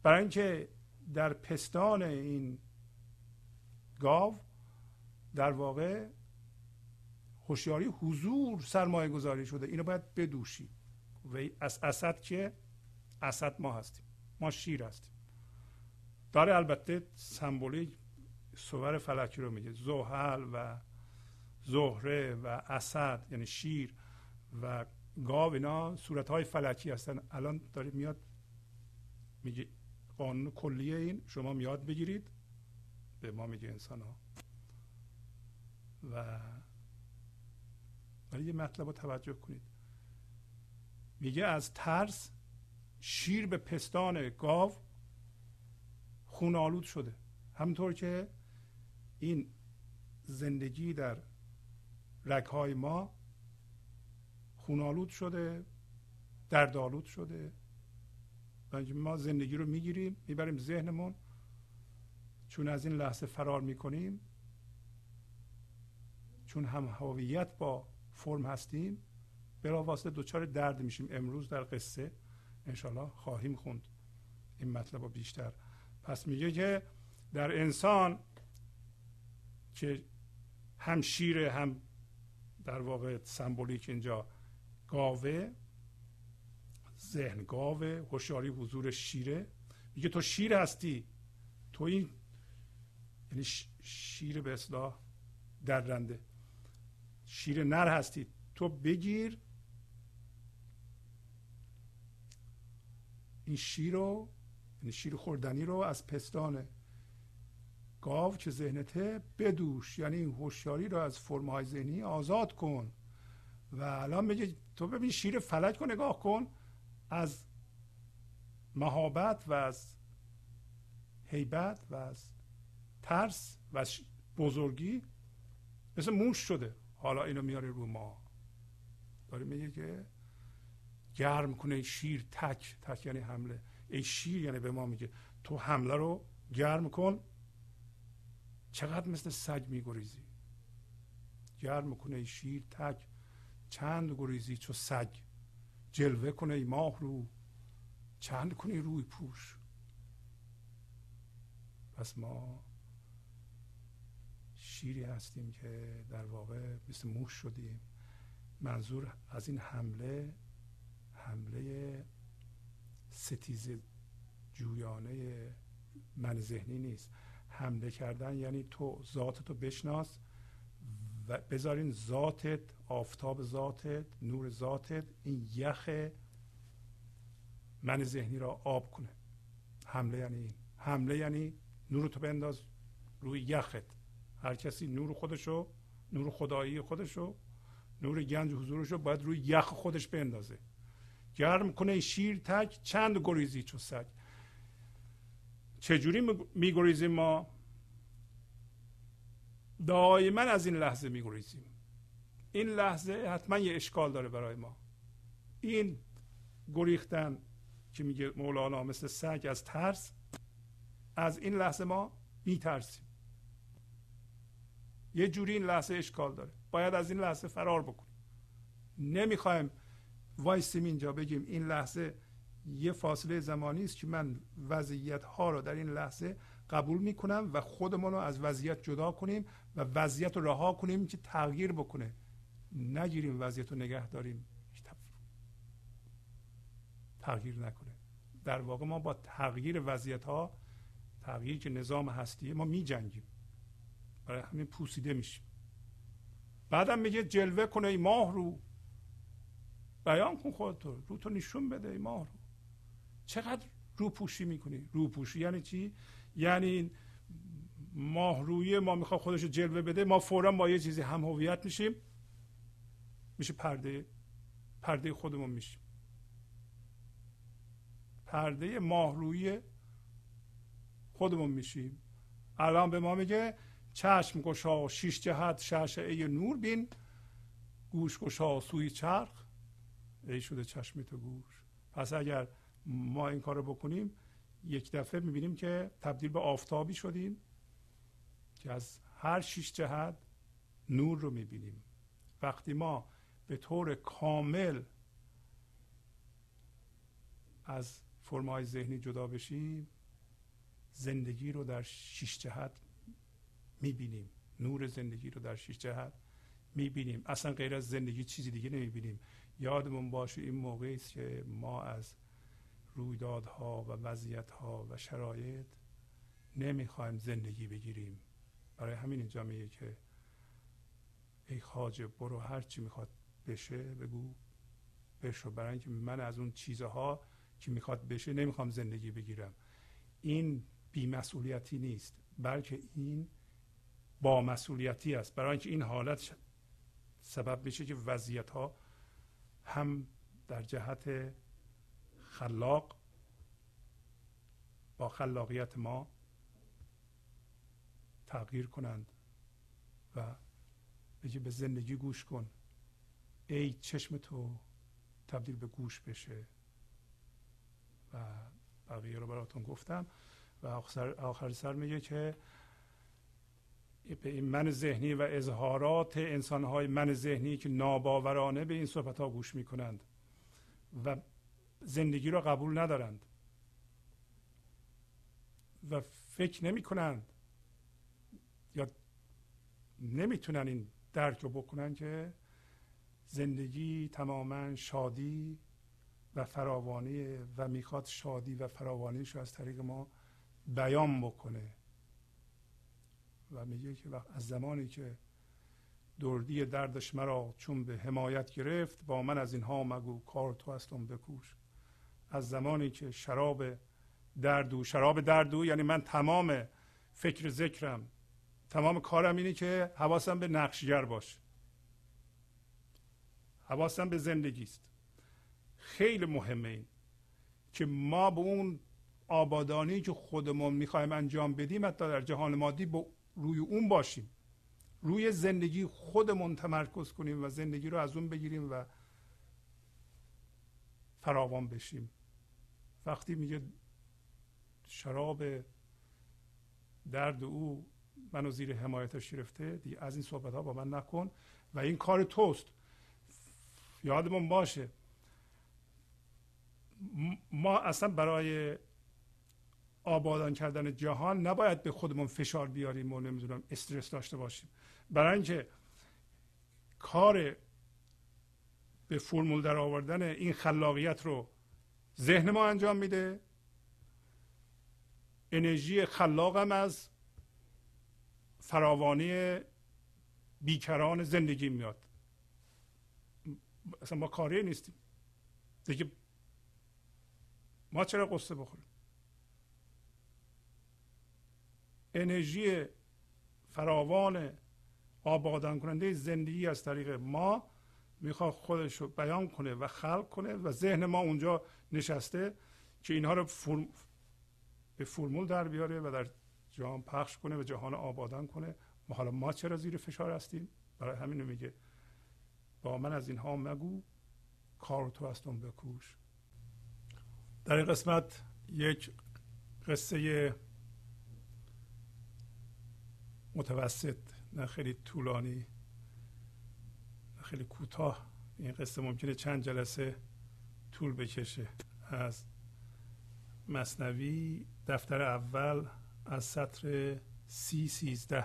برای اینکه در پستان این گاو در واقع هوشیاری حضور سرمایه گذاری شده. اینو باید بدوشی. و از اسد که اسد ما هستیم. ما شیر هستیم. داره البته سمبولیک صور فلکی رو میگه. زحل و زهره و اسد یعنی شیر و گاو اینا صورت های فلکی هستن. الان داره میاد میگه قانون کلیه این شما میاد بگیرید به ما میگه انسان ها و ولی یه مطلب رو توجه کنید. میگه از ترس شیر به پستان گاو خون آلود شده. همونطور که این زندگی در رگهای ما خونالود شده دردآلود شده. ما زندگی رو می‌گیریم می‌بریم ذهنمون. چون از این لحظه فرار می‌کنیم چون هم هویت با فرم هستیم واسطه دچار درد میشیم. امروز در قصه انشالله خواهیم خوند. این مطلب رو بیشتر پس میگه که در انسان که هم شیر هم در واقع سمبولیک اینجا گاوه ذهن گاوه هوشیاری حضور شیره. میگه تو شیر هستی. تو این یعنی شیر به اصلاح درنده شیر نر هستی. تو بگیر این شیر رو یعنی شیر خوردنی رو از پستان گاو که ذهنته بدوش یعنی این هوشیاری رو از فرمهای ذهنی آزاد کن. و الان میگه تو ببین شیر فلک رو نگاه کن. از مهابت و از حیبت و از ترس و از بزرگی مثل موش شده. حالا اینو میاره رو ما. داره میگه که گرم کنه شیر تک تک یعنی حمله. ای شیر یعنی به ما میگه. تو حمله رو گرم کن. چقدر مثل سگ میگریزی. گرم کنه ای شیر تک چند گریزی چو سگ. جلوه کنه ای ماه رو. چند کنی روی پوش. پس ما شیری هستیم که در واقع مثل موش شدیم. منظور از این حمله حمله ستیز جویانه من ذهنی نیست. حمله کردن یعنی تو ذاتتو بشناس و بذارین ذاتت آفتاب ذاتت نور ذاتت این یخ من ذهنی را آب کنه. حمله یعنی این. حمله یعنی نور تو بنداز روی یخت. هر کسی نور خودشو نور خدایی خودشو نور گنج حضورشو باید روی یخ خودش بندازه. گرم کنه شیر تک چند گریزی چو سگ؟ چجوری میگریزیم ما؟ دائما از این لحظه میگریزیم. این لحظه حتما یه اشکال داره برای ما. این گریختن که میگه مولانا مثل سگ از ترس از این لحظه ما میترسیم. یه جوری این لحظه اشکال داره. باید از این لحظه فرار بکنیم. نمی‌خوایم وایسیم اینجا بگیم این لحظه یه فاصله زمانی است که من وضعیت ها رو در این لحظه قبول می‌کنم و خودمون رو از وضعیت جدا کنیم و وضعیت رو رها کنیم که تغییر بکنه. نگیریم وضعیت رو نگه داریم. تغییر نکنه. در واقع ما با تغییر وضعیت ها تغییر که نظام هستیه ما می جنگیم برای همین پوسیده میشیم. بعدم میگه جلوه کنه ای ماه رو. بیان کن خودتو. رو تو نشون بده ای ماه رو چقدر رو پوشی می‌کنی؟ رو پوشی یعنی چی؟ یعنی ماهرویه ما می‌خواد خودش رو جلوه بده ما فورا با یه چیزی هم هویت میشیم. میشه پرده پرده خودمون میشیم. پرده ماهرویی خودمون میشیم. الان به ما میگه چشم گشا شیش جهت ای نور بین گوش گشا سوی چرخ. ای شده چشمی تو گوش. پس اگر ما این کار رو بکنیم یک دفعه می‌بینیم که تبدیل به آفتابی شدیم که از هر شیش جهت نور رو می‌بینیم. وقتی ما به طور کامل از فرمای ذهنی جدا بشیم زندگی رو در شیش جهت می‌بینیم. نور زندگی رو در شیش جهت می‌بینیم. اصلا غیر از زندگی چیزی دیگه نمی‌بینیم. یادمون باشه این موقعی است که ما از رویدادها و وضعیتها و شرایط نمی‌خوایم زندگی بگیریم. برای همین اینجا میگه که ای خاجه برو هر چی می‌خواد بشه بگو بشو. برای اینکه من از اون چیزها که می‌خواد بشه نمی‌خوام زندگی بگیرم. این بیمسئولیتی نیست بلکه این با مسئولیتی است. برای اینکه این حالت سبب میشه که وضعیت ها هم در جهت خلاق با خلاقیت ما تغییر کنند و بگی به زندگی گوش کن. ای چشم تو تبدیل به گوش بشه. و بقیه رو براتون گفتم. و آخر, آخر سر میگه که به این من ذهنی و اظهارات انسانهای من ذهنی که ناباورانه به این صحبت ها گوش می‌کنند و زندگی را قبول ندارند و فکر نمی کنند یا نمی‌تونن این درک رو بکنن که زندگی تماما شادی و فراوانی و می‌خواد شادی و فراوانیش رو از طریق ما بیان بکنه. و میگه که از زمانی که دردی دردش مرا چون به حمایت گرفت با من از اینها مگو کار تو هستم بکوش. از زمانی که شراب دردو شراب دردو یعنی من تمام فکر ذکرم تمام کارم اینه که حواسم به نقشگر باشه. حواسم به زندگی است. خیلی مهمه این که ما به اون آبادانی که خودمون می‌خوایم انجام بدیم حتی در جهان مادی با روی اون باشیم. روی زندگی خودمون تمرکز کنیم و زندگی رو از اون بگیریم و فراوان بشیم. وقتی میگه شراب درد او منو زیر حمایتش گرفته دیگه از این صحبت ها با من نکن و این کار توست. یادمون باشه ما اصلا برای آبادان کردن جهان نباید به خودمون فشار بیاریم و نمی‌دونم استرس داشته باشیم. برای اینکه کار به فرمول در آوردن این خلاقیت رو ذهن ما انجام میده. انرژی خلاقم از فراوانی بیکران زندگی میاد. اصلا ما کاری نیستیم. دیگه ما چرا قصه بخوریم؟ انرژی فراوان آبادان کننده زندگی از طریق ما می‌خواد خودش رو بیان کنه و خلق کنه و ذهن ما اونجا نشسته که اینها رو فرم به فرمول در بیاره و در جهان پخش کنه و جهان آبادان کنه. ما حالا ما چرا زیر فشار هستیم؟ برای همین میگه. با من از اینها مگو کار تو هستم بکوش. در این قسمت یک قصه متوسط نه خیلی طولانی نه خیلی کوتاه. این قصه ممکنه چند جلسه طول بکشه. از مصنوی دفتر اول از سطر سی سیزده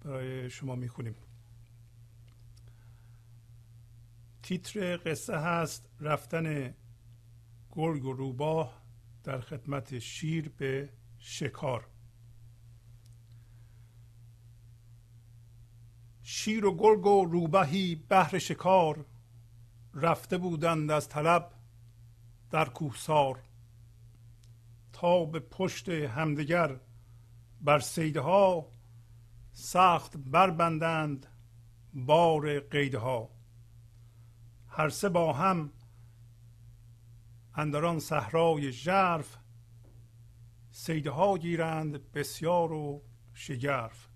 برای شما می‌خونیم. تیتر قصه هست رفتن گرگ و روباه در خدمت شیر به شکار. شیر و گرگ و روبهی بهر شکار رفته بودند از طلب در کوهسار تا به پشت همدیگر بر سیدها سخت بربندند بار قیدها. هر سه با هم اندران صحرای ژرف صیدها گیرند بسیار و شگرف.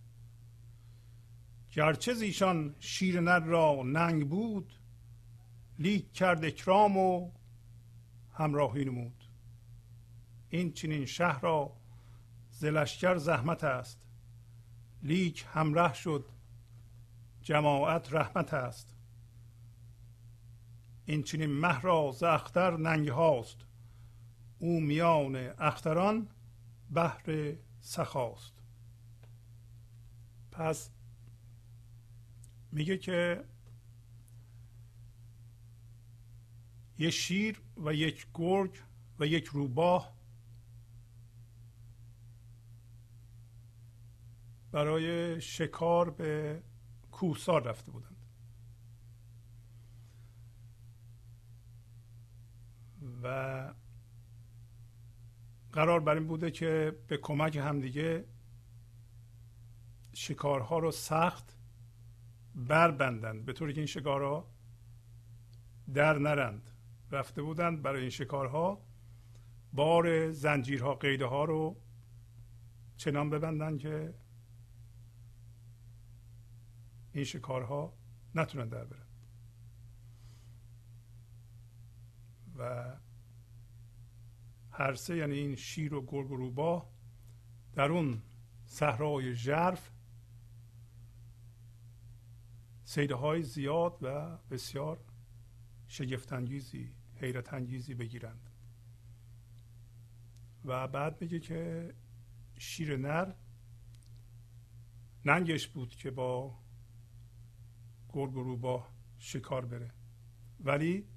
گرچه زیشان شیر نر را ننگ بود لیک کرد اکرام و همراهی نمود. این چنین شه را ز لشکر زحمت است. لیک همراه شد جماعت رحمت است. این چنین مه را ز اختر ننگ هاست. او میان اختران بهر سخاست. پس میگه که یه شیر و یک گرگ و یک روباه برای شکار به کوهسار رفته بودند. و قرار بر این بوده که به کمک همدیگه شکارها رو سخت بربندند به طوری که این شکارها در نرند. رفته بودند برای این شکارها بار زنجیرها قیده ها رو چنان ببندن که این شکارها نتونن در برن. و هر سه یعنی این شیر و گرگ و روباه در اون صحرای ژرف سیده های زیاد و بسیار شگفتانگیزی حیرت انگیزی بگیرند. و بعد میگه که شیر نر ننگش بود که با گرگ و روباه شکار بره. ولی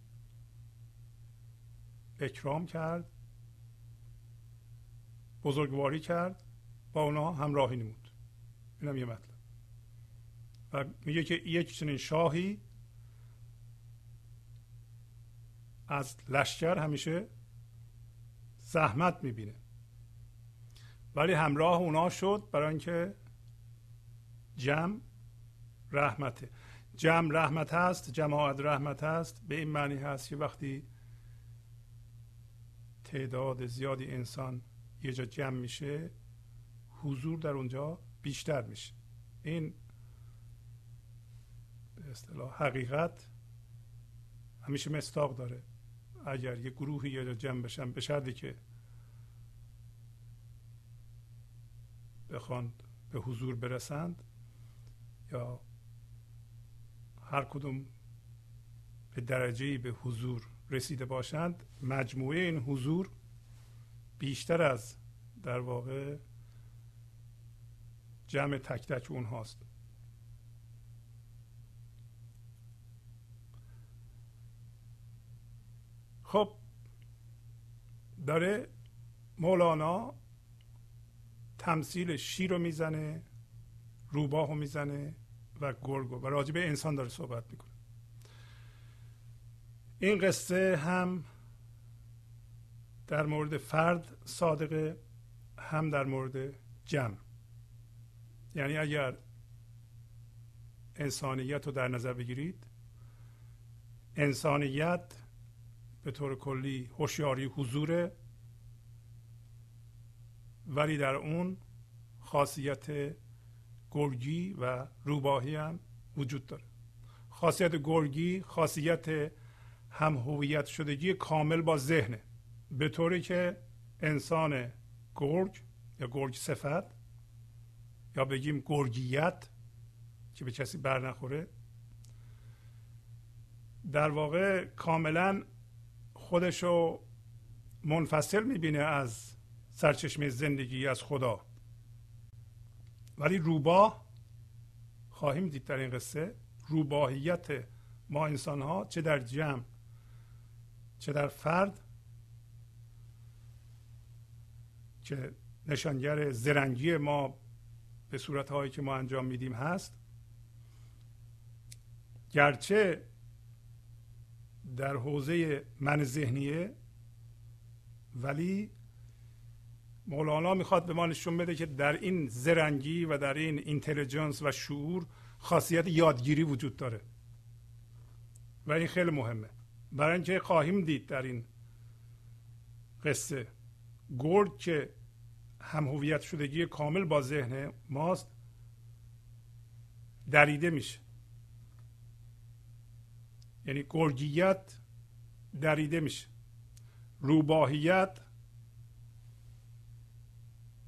اکرام کرد بزرگواری کرد با اونا همراهی نمود. اینم یه مطلب. میگه که یک چنین شاهی از لشکر همیشه زحمت می‌بینه. ولی همراه اونا شد برای اینکه جمع رحمته. جمع رحمت هست جماعت رحمت هست به این معنی هست که وقتی تعداد زیادی انسان یه جا جمع میشه حضور در اونجا بیشتر میشه. این اصطلاح حقیقت. همیشه مستاق داره. اگر یه گروهی یه جا جمع بشن به شرطی که بخوان به حضور برسند یا هر کدوم به درجه به حضور رسیده باشند مجموعه این حضور بیشتر از در واقع جمع تک تک اونهاست. خب داره مولانا تمثیل شیر رو می‌زنه روباه رو می‌زنه و گرگو و راجع به انسان داره صحبت می‌کنه. این قصه هم در مورد فرد صادقه هم در مورد جمع. یعنی اگر انسانیت رو در نظر بگیرید انسانیت به طور کلی هوشیاری حضوره ولی در اون خاصیت گرگی و روباهی هم وجود داره. خاصیت گرگی خاصیت هم هویت شدگی کامل با ذهنه. به طوری که انسان گرگ یا گرگ صفت یا بگیم گرگیت که به کسی بر نخوره در واقع کاملا خودشو منفصل می‌بینه از سرچشمه زندگی از خدا. ولی روباه خواهیم دید در این قصه روباهیت ما انسان ها چه در جمع چه در فرد که نشانگر زرنگی ما به صورت هایی که ما انجام میدیم هست. گرچه در حوزه من ذهنیه ولی مولانا می‌خواد به ما نشون بده که در این زرنگی و در این اینتلیجنس و شعور خاصیت یادگیری وجود داره. و این خیلی مهمه. برای اینکه خواهیم دید در این قصه گرد که هم هویت شدگی کامل با ذهن ماست دریده میشه. یعنی گرگیت دریده میشه. روباهیت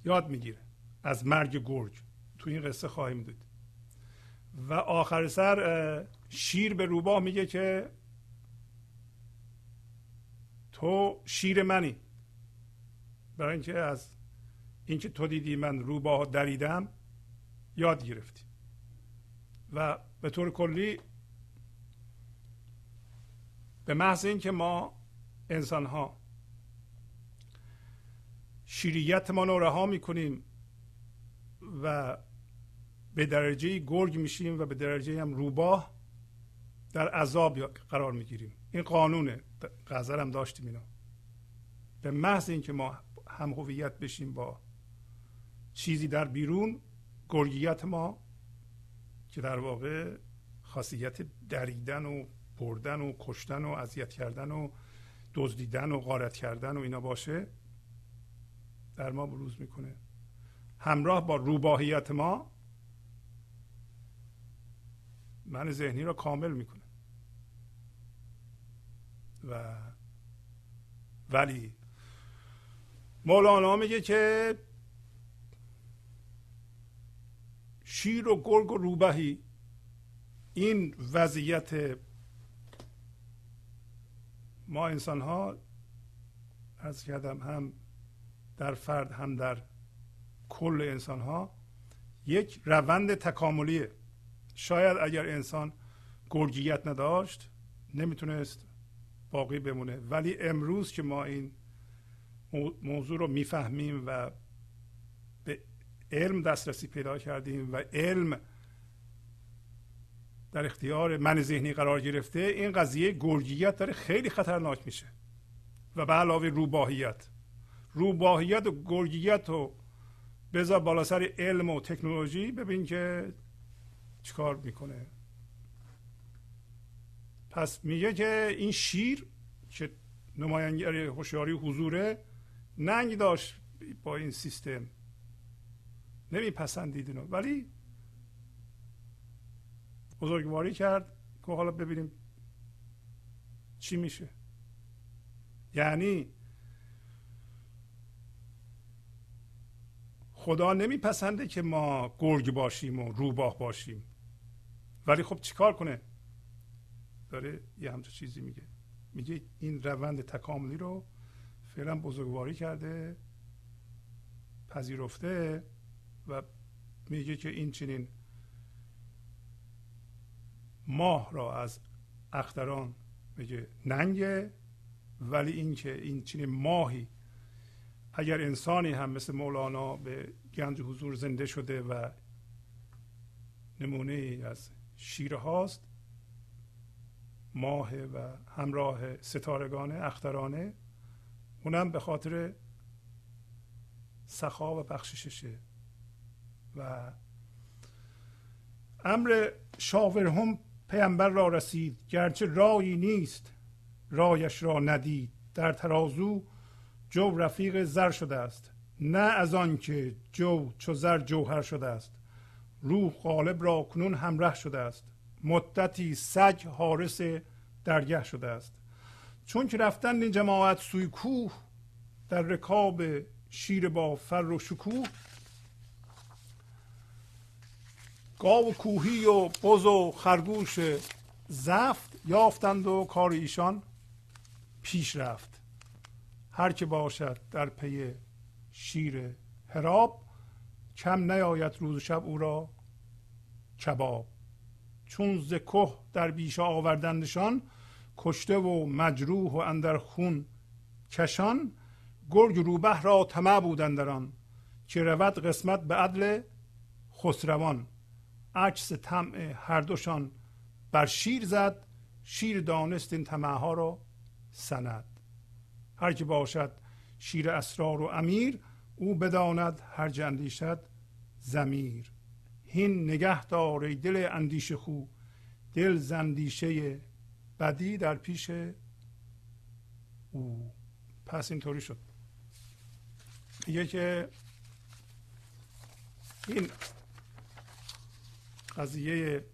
یاد می‌گیره از مرگ گرگ. تو این قصه خواهیم دید. و آخر سر شیر به روباه میگه که تو شیر منی. برای اینکه از اینکه تو دیدی من روباه دریدم یاد گرفتیم و به طور کلی به محض اینکه ما انسان ها شیریت ما رو رها می‌کنیم و به درجه گرگ میشیم و به درجه هم روباه در عذاب قرار می‌گیریم. این قانونه غزل هم داشتیم اینا به محض اینکه ما هم هویت بشیم با چیزی در بیرون گرگیت ما که در واقع خاصیت دریدن و بردن و کشتن و اذیت کردن و دزدیدن و غارت کردن و اینا باشه در ما بروز می‌کنه. همراه با روباهیت ما من ذهنی را کامل می‌کنه و ولی مولانا میگه که شیر و گرگ و روبهی این وضعیت ما انسان ها از کردم هم در فرد هم در کل انسان ها یک روند تکاملیه. شاید اگر انسان گرگیت نداشت نمی‌تونست باقی بمونه. ولی امروز که ما این موضوع رو می‌فهمیم و به علم دسترسی پیدا کردیم و علم در اختیار من ذهنی قرار گرفته این قضیه گرگیت داره خیلی خطرناک میشه. و به علاوه روباهیت. روباهیت و گرگیت و بذار بالا سر علم و تکنولوژی ببین که چیکار می‌کنه. پس میگه که این شیر که نمایانگر هوشیاری حضوره ننگ داشت با این سیستم. نمیپسندید اینو ولی بزرگواری کرد که حالا ببینیم چی میشه. یعنی خدا نمیپسنده که ما گرگ باشیم و روباه باشیم. ولی خب چیکار کنه؟ داره یه همچه چیزی میگه. میگه این روند تکاملی رو فعلا بزرگواری کرده پذیرفته و میگه که این چنین ماه را از اختران میگه ننگه ولی اینکه این چنین ماهی اگر انسانی هم مثل مولانا به گنج حضور زنده شده و نمونه از شیر هاست ماه و همراه ستارگانه اخترانه اونم به خاطر سخا و بخشششه و امر شاورهم پیامبر را رسید. گرچه رایی نیست. رایش را ندید. در ترازو جو رفیق زر شده است. نه از آن که جو چو زر جوهر شده است. روح غالب را کنون همراه شده است. مدتی سگ حارس درگه شده است. چون که رفتن این جماعت سوی کوه در رکاب شیر با فر و شکوه گاو و کوهی و بز و خرگوش زفت یافتند و کار ایشان پیش رفت. هر که باشد در پی شیر هراب کم نیاید روز و شب او را کباب. چون ز در بیشه آوردندشان کشته و مجروح و اندر خون کشان گرگ روبه را طمع بودند در آن که رود قسمت به عدل خسروان. عکس طمع هر دوشان بر شیر زد شیر دانست این طمع ها را سند. هر که باشد شیر اسرار و امیر او بداند هر جندیشد زمیر هین نگه دار دل اندیشه خو دل زندیشه بدی در پیش او. پس اینطوری شد. میگه که این قضیه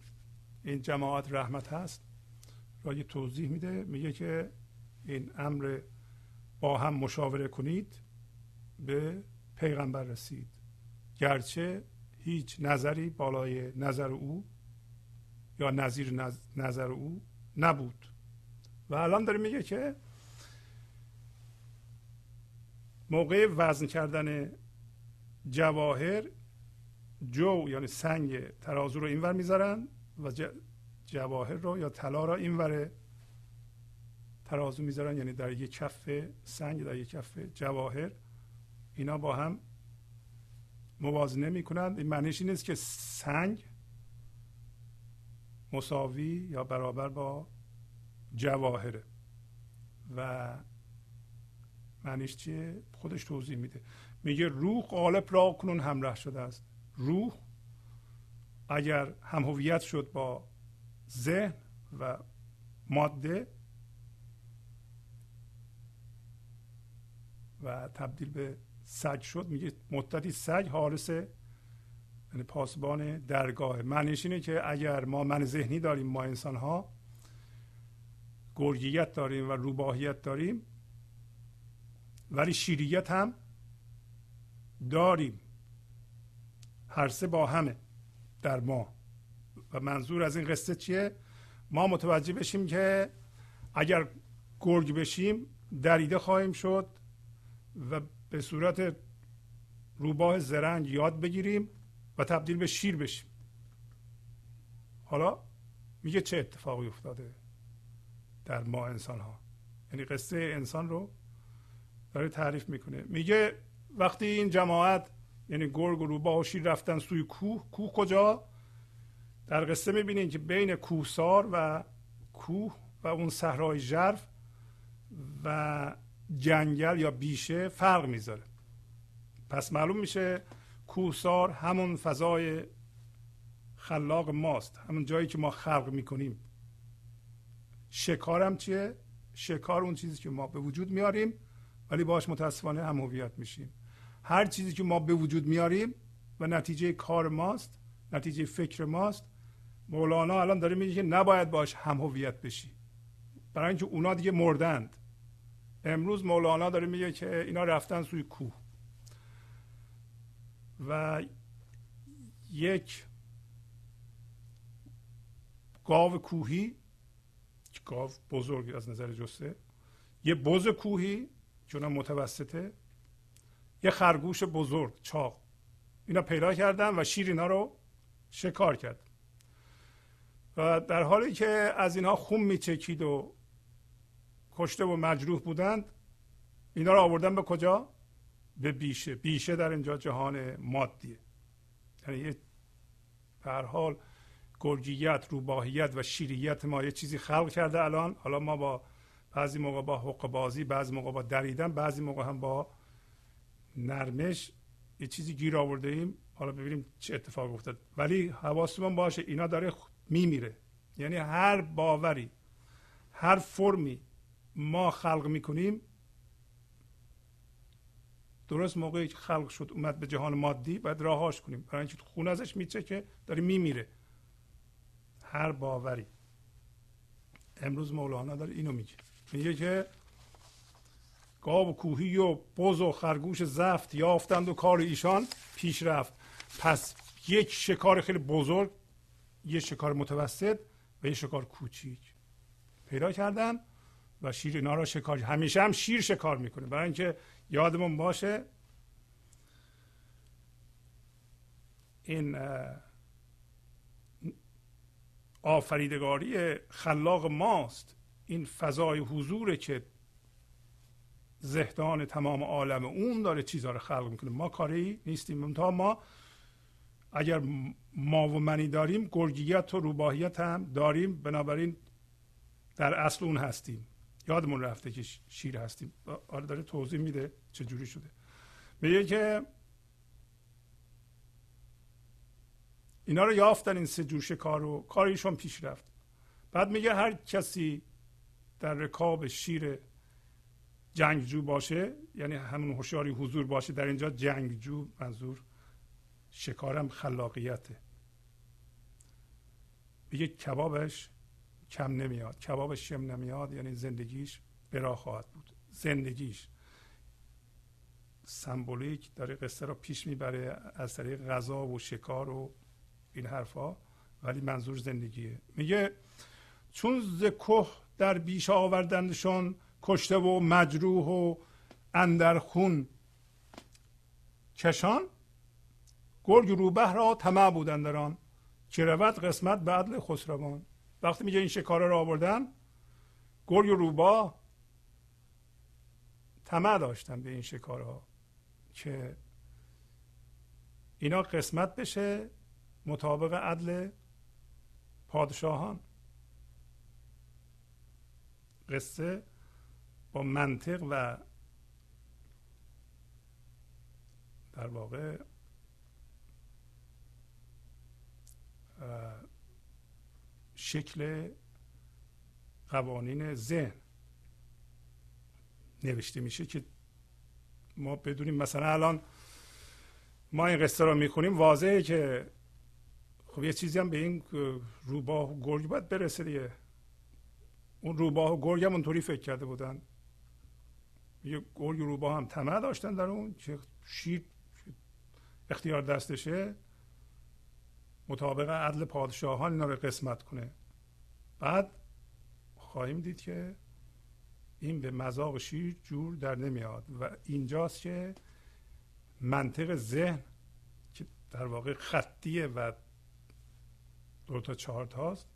این جماعت رحمت هست را یه توضیح میده. میگه که این امر با هم مشاوره کنید به پیغمبر رسید. گرچه هیچ نظری بالای نظر او یا نظیر نظر او نبود. و الان داره میگه که موقع وزن کردن جواهر جو یعنی سنگ ترازو رو اینور می‌ذارن و جواهر رو یا طلا رو اینور ترازو می‌ذارن یعنی در یک کف سنگ در یک کف جواهر. اینا با هم موازنه می‌کنند این معنیش این است که سنگ مساوی یا برابر با جواهره. و معنیش چیه؟ خودش توضیح میده. میگه روح قالب را کنون همراه شده است. روح اگر هم هویت شد با ذهن و ماده و تبدیل به سگ شد میگه مدتی سگ حارس یعنی پاسبان درگاه معنیش اینه که اگر ما من ذهنی داریم ما انسان ها گرگیت داریم و روباهیت داریم ولی شیریت هم داریم. هر سه با همه در ما. و منظور از این قصه چیه؟ ما متوجه بشیم که اگر گرگ بشیم دریده خواهیم شد و به صورت روباه زرنگ یاد بگیریم و تبدیل به شیر بشیم. حالا میگه چه اتفاقی افتاده در ما انسان ها یعنی قصه انسان رو داره تعریف می‌کنه. میگه وقتی این جماعت یعنی گرگ و روباه و شیر رفتن سوی کوه. کوه کجا؟ در قصه می‌بینید که بین کوهسار و کوه و اون صحرای ژرف و جنگل یا بیشه فرق می‌ذاره. پس معلوم میشه کوهسار همون فضای خلاق ماست همون جایی که ما خلق می‌کنیم. شکارم چیه؟ شکار اون چیزی که ما به وجود میاریم ولی باش متاسفانه هم هویت میشیم. هر چیزی که ما به وجود میاریم و نتیجه کار ماست نتیجه فکر ماست مولانا الان داره میگه که نباید باش هم هویت بشی. برای اینکه اونا دیگه مردند. امروز مولانا داره میگه که اینا رفتن سوی کوه. و یک گاو کوهی گاو بزرگ از نظر جسته. یه بز کوهی چون متوسطه. یه خرگوش بزرگ چاق. اینا پیدا کردن و شیر اینا رو شکار کرد. و در حالی که از اینها خون میچکید و کشته و مجروح بودند اینا رو آوردن به کجا؟ به بیشه. بیشه در اینجا جهان مادیه. یعنی یه هر حال گرگیت روباهیت و شیریت ما یه چیزی خلق کرده الان. حالا ما با بعضی موقع با حق بازی بعضی موقع با دریدن بعضی موقع هم با نرمش یه چیزی گیر آورده ایم. حالا ببینیم چه اتفاق افتاد. ولی حواسمون باشه اینا داره میمیره. یعنی هر باوری هر فرمی ما خلق می‌کنیم درست موقعی که خلق شد اومد به جهان مادی باید راهاش کنیم. برای اینکه خون ازش میچه که داره میمیره. هر باوری. امروز مولانا داره اینو میگه. میگه که گاو کوهی و بز و خرگوش زفت یافتند و کار ایشان پیش رفت. پس یک شکار خیلی بزرگ یه شکار متوسط و یه شکار کوچیک پیدا کردن و شیر اینا را شکار همیشه هم شیر شکار می‌کنه برای اینکه یادمون باشه این آفریدگاری خلاق ماست. این فضای حضوره که زهدان تمام عالم اون داره چیزها رو خلق می‌کنه. ما کاری نیستیم. تا ما اگر ما و منی داریم گرگیت و روباهیت هم داریم. بنابراین در اصل اون هستیم. یادمون رفته که شیر هستیم. آره داره توضیح میده چه جوری شده. میگه که اینا رو یافتن این سه جور شکار رو کاریشون پیش رفت. بعد میگه هر کسی در رکاب شیر جنگجو باشه یعنی همون هوشیاری حضور باشه در اینجا جنگجو منظور شکارم خلاقیته. میگه کبابش کم نمیاد کبابش شم نمیاد یعنی زندگیش برا خواهد بود. زندگیش. سمبولیک داره قصه را پیش می‌بره از طریق غذا و شکار و این حرفا ولی منظور زندگیه. میگه چون ز در بیش آوردندشون کشته و مجروح و اندر خون. کشان گرگ روبه را طمع بودن در آن. که رود قسمت به عدل خسروان. وقتی میگه این شکاره را آوردن گرگ روبا طمع داشتن به این شکارها که اینا قسمت بشه مطابق عدل پادشاهان. قصه با منطق و در واقع شکل قوانین ذهن نوشته میشه که ما بدونیم. مثلا الان ما این قصه رو می‌خونیم واضحه که خب یه چیزی هم به این روباه و گرگ باید برسه دیگه. اون روباه و گرگ هم اونطوری فکر کرده بودن. یه گرگ روباه هم طمع داشتن در اون که شیر اختیار دستشه. مطابق عدل پادشاهان اینا رو قسمت کنه. بعد خواهیم دید که این به مذاق شیر جور در نمیاد و اینجاست که منطق ذهن که در واقع خطیه و دو تا چهار تاست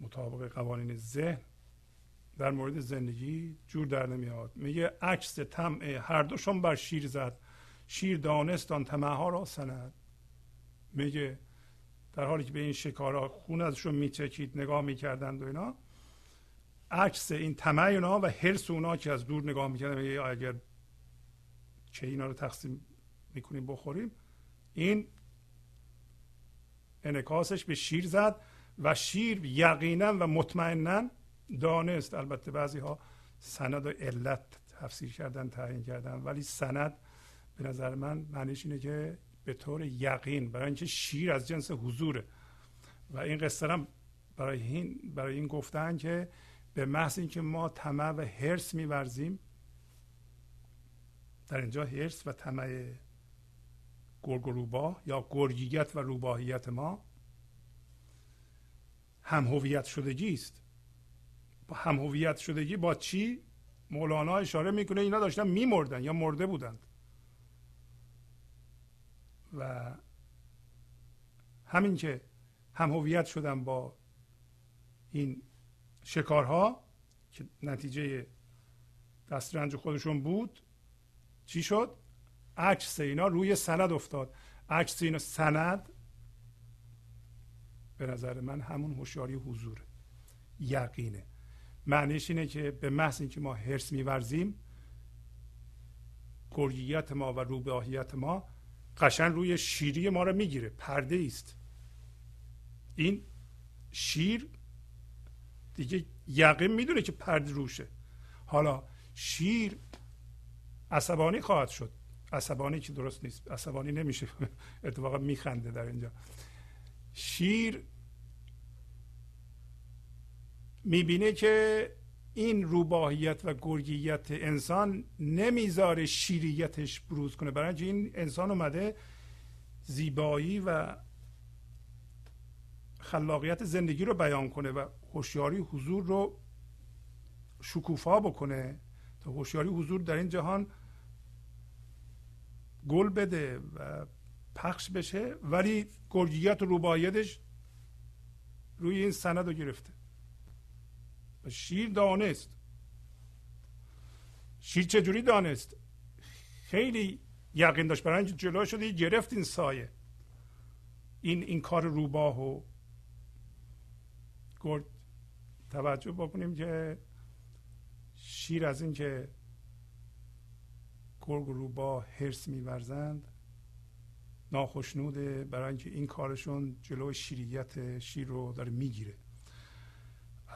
مطابق قوانین ذهن در مورد زندگی جور در نمیاد. میگه عکس طمع هر دوشون بر شیر زد. شیر دانست آن ها را سند. میگه در حالی که به این شکارها خون ازشون میچکید نگاه می‌کردند و اینا عکس این طمع اونا و حرس اونا که از دور نگاه می‌کردن میگه اگر چه اینا رو تقسیم می‌کنیم بخوریم این انکاسش به شیر زد و شیر یقینا و مطمئنا دانست. البته بعضی ها سند و علت تفسیر کردن تعیین کردن. ولی سند به نظر من معنیش اینه که به طور یقین برای اینکه شیر از جنس حضوره. و این قصه هم برای این برای این گفتن که به محض اینکه ما طمع و حرس میورزیم در اینجا حرس و طمع گرگ و یا گرگیت و روباهیت ما هم هویت شدگی است. هم هویت شدگی با چی مولانا اشاره می‌کنه اینا داشتن میمردن یا مرده بودند. و همین که هم هویت شدن با این شکارها که نتیجه دسترنج خودشون بود چی شد؟ عکس اینا روی سند افتاد. عکس اینا سند به نظر من همون هوشیاری حضور یقینه. معنیش اینه که به محض اینکه ما حرس میورزیم گرگیت ما و روباهیت ما قشن روی شیری ما رو می‌گیره پرده است این شیر دیگه یقین می‌دونه که پرده روشه. حالا شیر عصبانی خواهد شد. عصبانی که درست نیست. عصبانی نمیشه. اتفاقا میخنده در اینجا. شیر می‌بینه که این روباهیت و گرگیت انسان نمی‌ذاره شیریتش بروز کنه. برای این انسان اومده زیبایی و خلاقیت زندگی رو بیان کنه و هوشیاری حضور رو شکوفا بکنه. تا هوشیاری حضور در این جهان گل بده و پخش بشه ولی گرگیت و روباهیتش روی این سند رو گرفته. شیر دانست. شیر چجوری دانست؟ خیلی یقین داشت. برای جلو شده گرفت این سایه. این این کار روباه و گرد توجه بکنیم که شیر از اینکه گرگ و روباه هرس میورزند ناخشنوده برای اینکه این کارشون جلو شیریت شیر رو داره می‌گیره.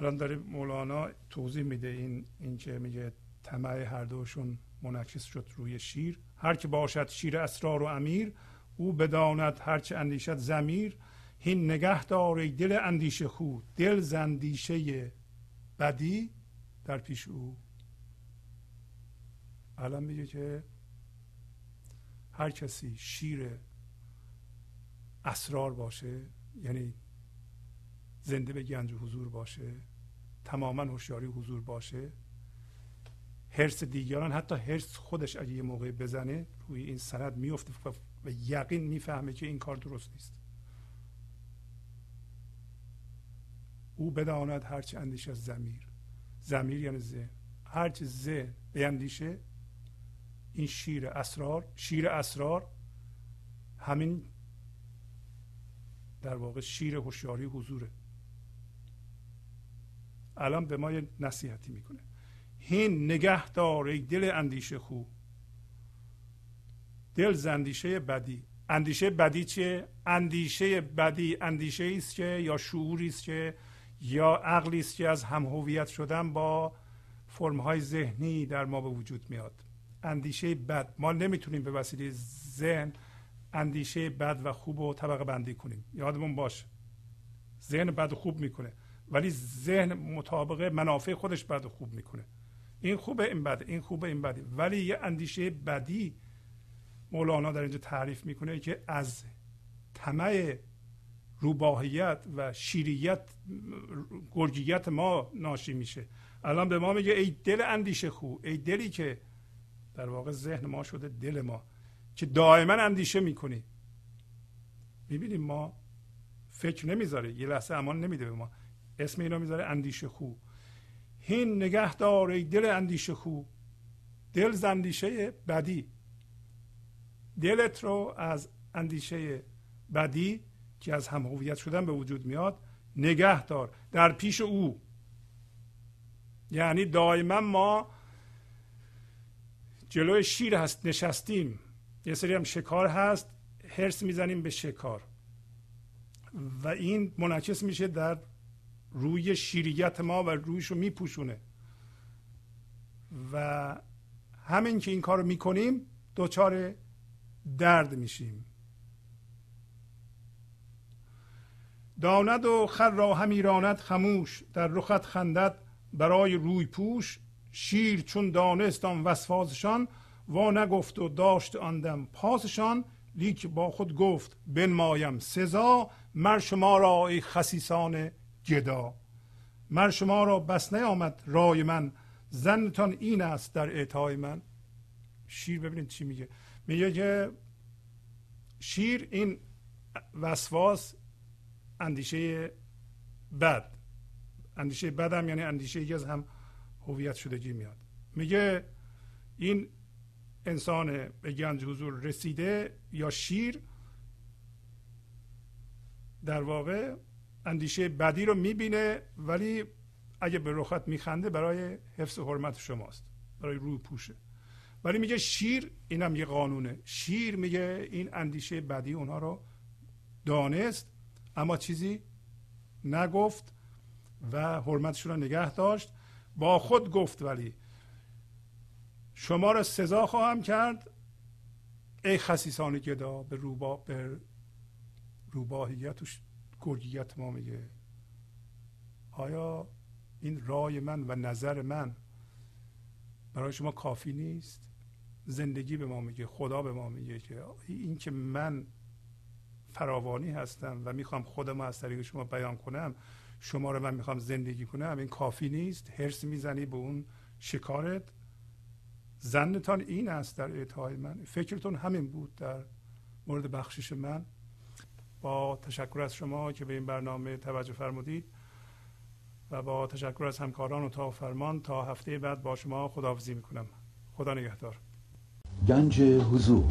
الان داره مولانا توضیح میده این اینکه میگه طمع هر دوشون منعکس شد روی شیر. هر که باشد شیر اسرار و امیر او بداند هر چه اندیشد زمیر هین نگه داره دل اندیشه خود دل زندیشه بدی در پیش او. الان میگه که هر کسی شیر اسرار باشه یعنی زنده به گنج حضور باشه تماما هوشیاری حضور باشه. هرس دیگران حتی هرس خودش اگه یه موقع بزنه روی این سند میفته و یقین می‌فهمه که این کار درست نیست. او بداند هرچی اندیشه از زمیر زمیر یعنی ذهن. هرچی ذهن اندیشه این شیر اسرار شیر اسرار همین در واقع شیر هوشیاری حضوره. الان به ما یه نصیحتی می‌کنه. هین نگه دار ای دل اندیشه خو. دل زندیشه بدی. اندیشه بدی چیه؟ اندیشه بدی اندیشه است که یا شعوری است که یا عقلی است که از هم هویت شدن با فرم های ذهنی در ما به وجود میاد. اندیشه بد. ما نمی‌تونیم به وسیله ذهن اندیشه بد و خوب رو طبقه بندی کنیم. یادمون باشه. ذهن بد و خوب می‌کنه. ولی ذهن مطابق منافع خودش و خوب می‌کنه. این خوبه این بده این خوبه این بده. ولی یه اندیشه بدی مولانا در اینجا تعریف می‌کنه که از طمع روباهیت و شیریت گرگیت ما ناشی میشه. الان به ما میگه ای دل اندیشه خو ای دلی که در واقع ذهن ما شده دل ما که دائما اندیشه می‌کنی. می‌بینیم ما فکر نمی‌ذاره یه لحظه امان نمیده به ما. اسم اینا می‌ذاره اندیشه خو. هین نگه داره دل اندیشه خو. دل زندیشه بدی. دلت رو از اندیشه بدی که از هم هویت شدن به وجود میاد نگه دار در پیش او. یعنی دائما ما جلوی شیر هست نشستیم. یه سری هم شکار هست هرس می‌زنیم به شکار. و این منعکس میشه در روی شیریت ما و رویش رو میپوشونه. و همین که این کار رو می‌کنیم دوچار درد میشیم. داند و خر را همی راند خموش در رخت خندد برای روی پوش. شیر چون دانست آن وسواسشان وا نگفت و داشت آندم پاسشان. لیک با خود گفت بنمایم سزا مر شما را ای خسیسان گدا مر شما را بس نیامد رای من. زنتان این است در اعطای من. شیر ببینید چی میگه. میگه که شیر این وسواس اندیشه بد. اندیشه بد هم یعنی اندیشه ای از هم هویت شدگی میاد. میگه این انسان به گنج حضور رسیده یا شیر در واقع اندیشه بدی رو می‌بینه ولی اگه به رخت میخنده برای حفظ حرمت شماست برای روی پوشه. ولی میگه شیر اینم یه قانونه. شیر میگه این اندیشه بدی اونها رو دانست اما چیزی نگفت و حرمتشون رو نگه داشت. با خود گفت ولی شما را سزا خواهم کرد. ای خسیسان گدا به روبا به روباهیت و گرگیت ما میگه. آیا این رای من و نظر من برای شما کافی نیست؟ زندگی به ما میگه خدا به ما میگه که این که من فراوانی هستم و می‌خوام خودم از طریق شما بیان کنم شما رو من می‌خوام زندگی کنم این کافی نیست؟ هرس می‌زنی به اون شکارت؟ زنتان این است در اعطای من. فکرتون همین بود در مورد بخشش من. با تشکر از شما که به این برنامه توجه فرمودید و با تشکر از همکاران و تا فرمان تا هفته بعد با شما خداحافظی می‌کنم. خدا نگهدار. گنج حضور.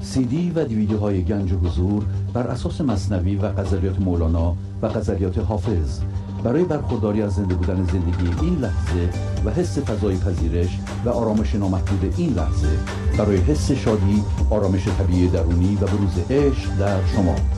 سی دی و دیویدیو های گنج حضور بر اساس مصنوی و غزلیات مولانا و غزلیات حافظ. برای برخورداری از زنده بودن زندگی این لحظه و حس فضای پذیرش و آرامش نامحدود این لحظه برای حس شادی آرامش طبیعی درونی و بروز عشق در شما.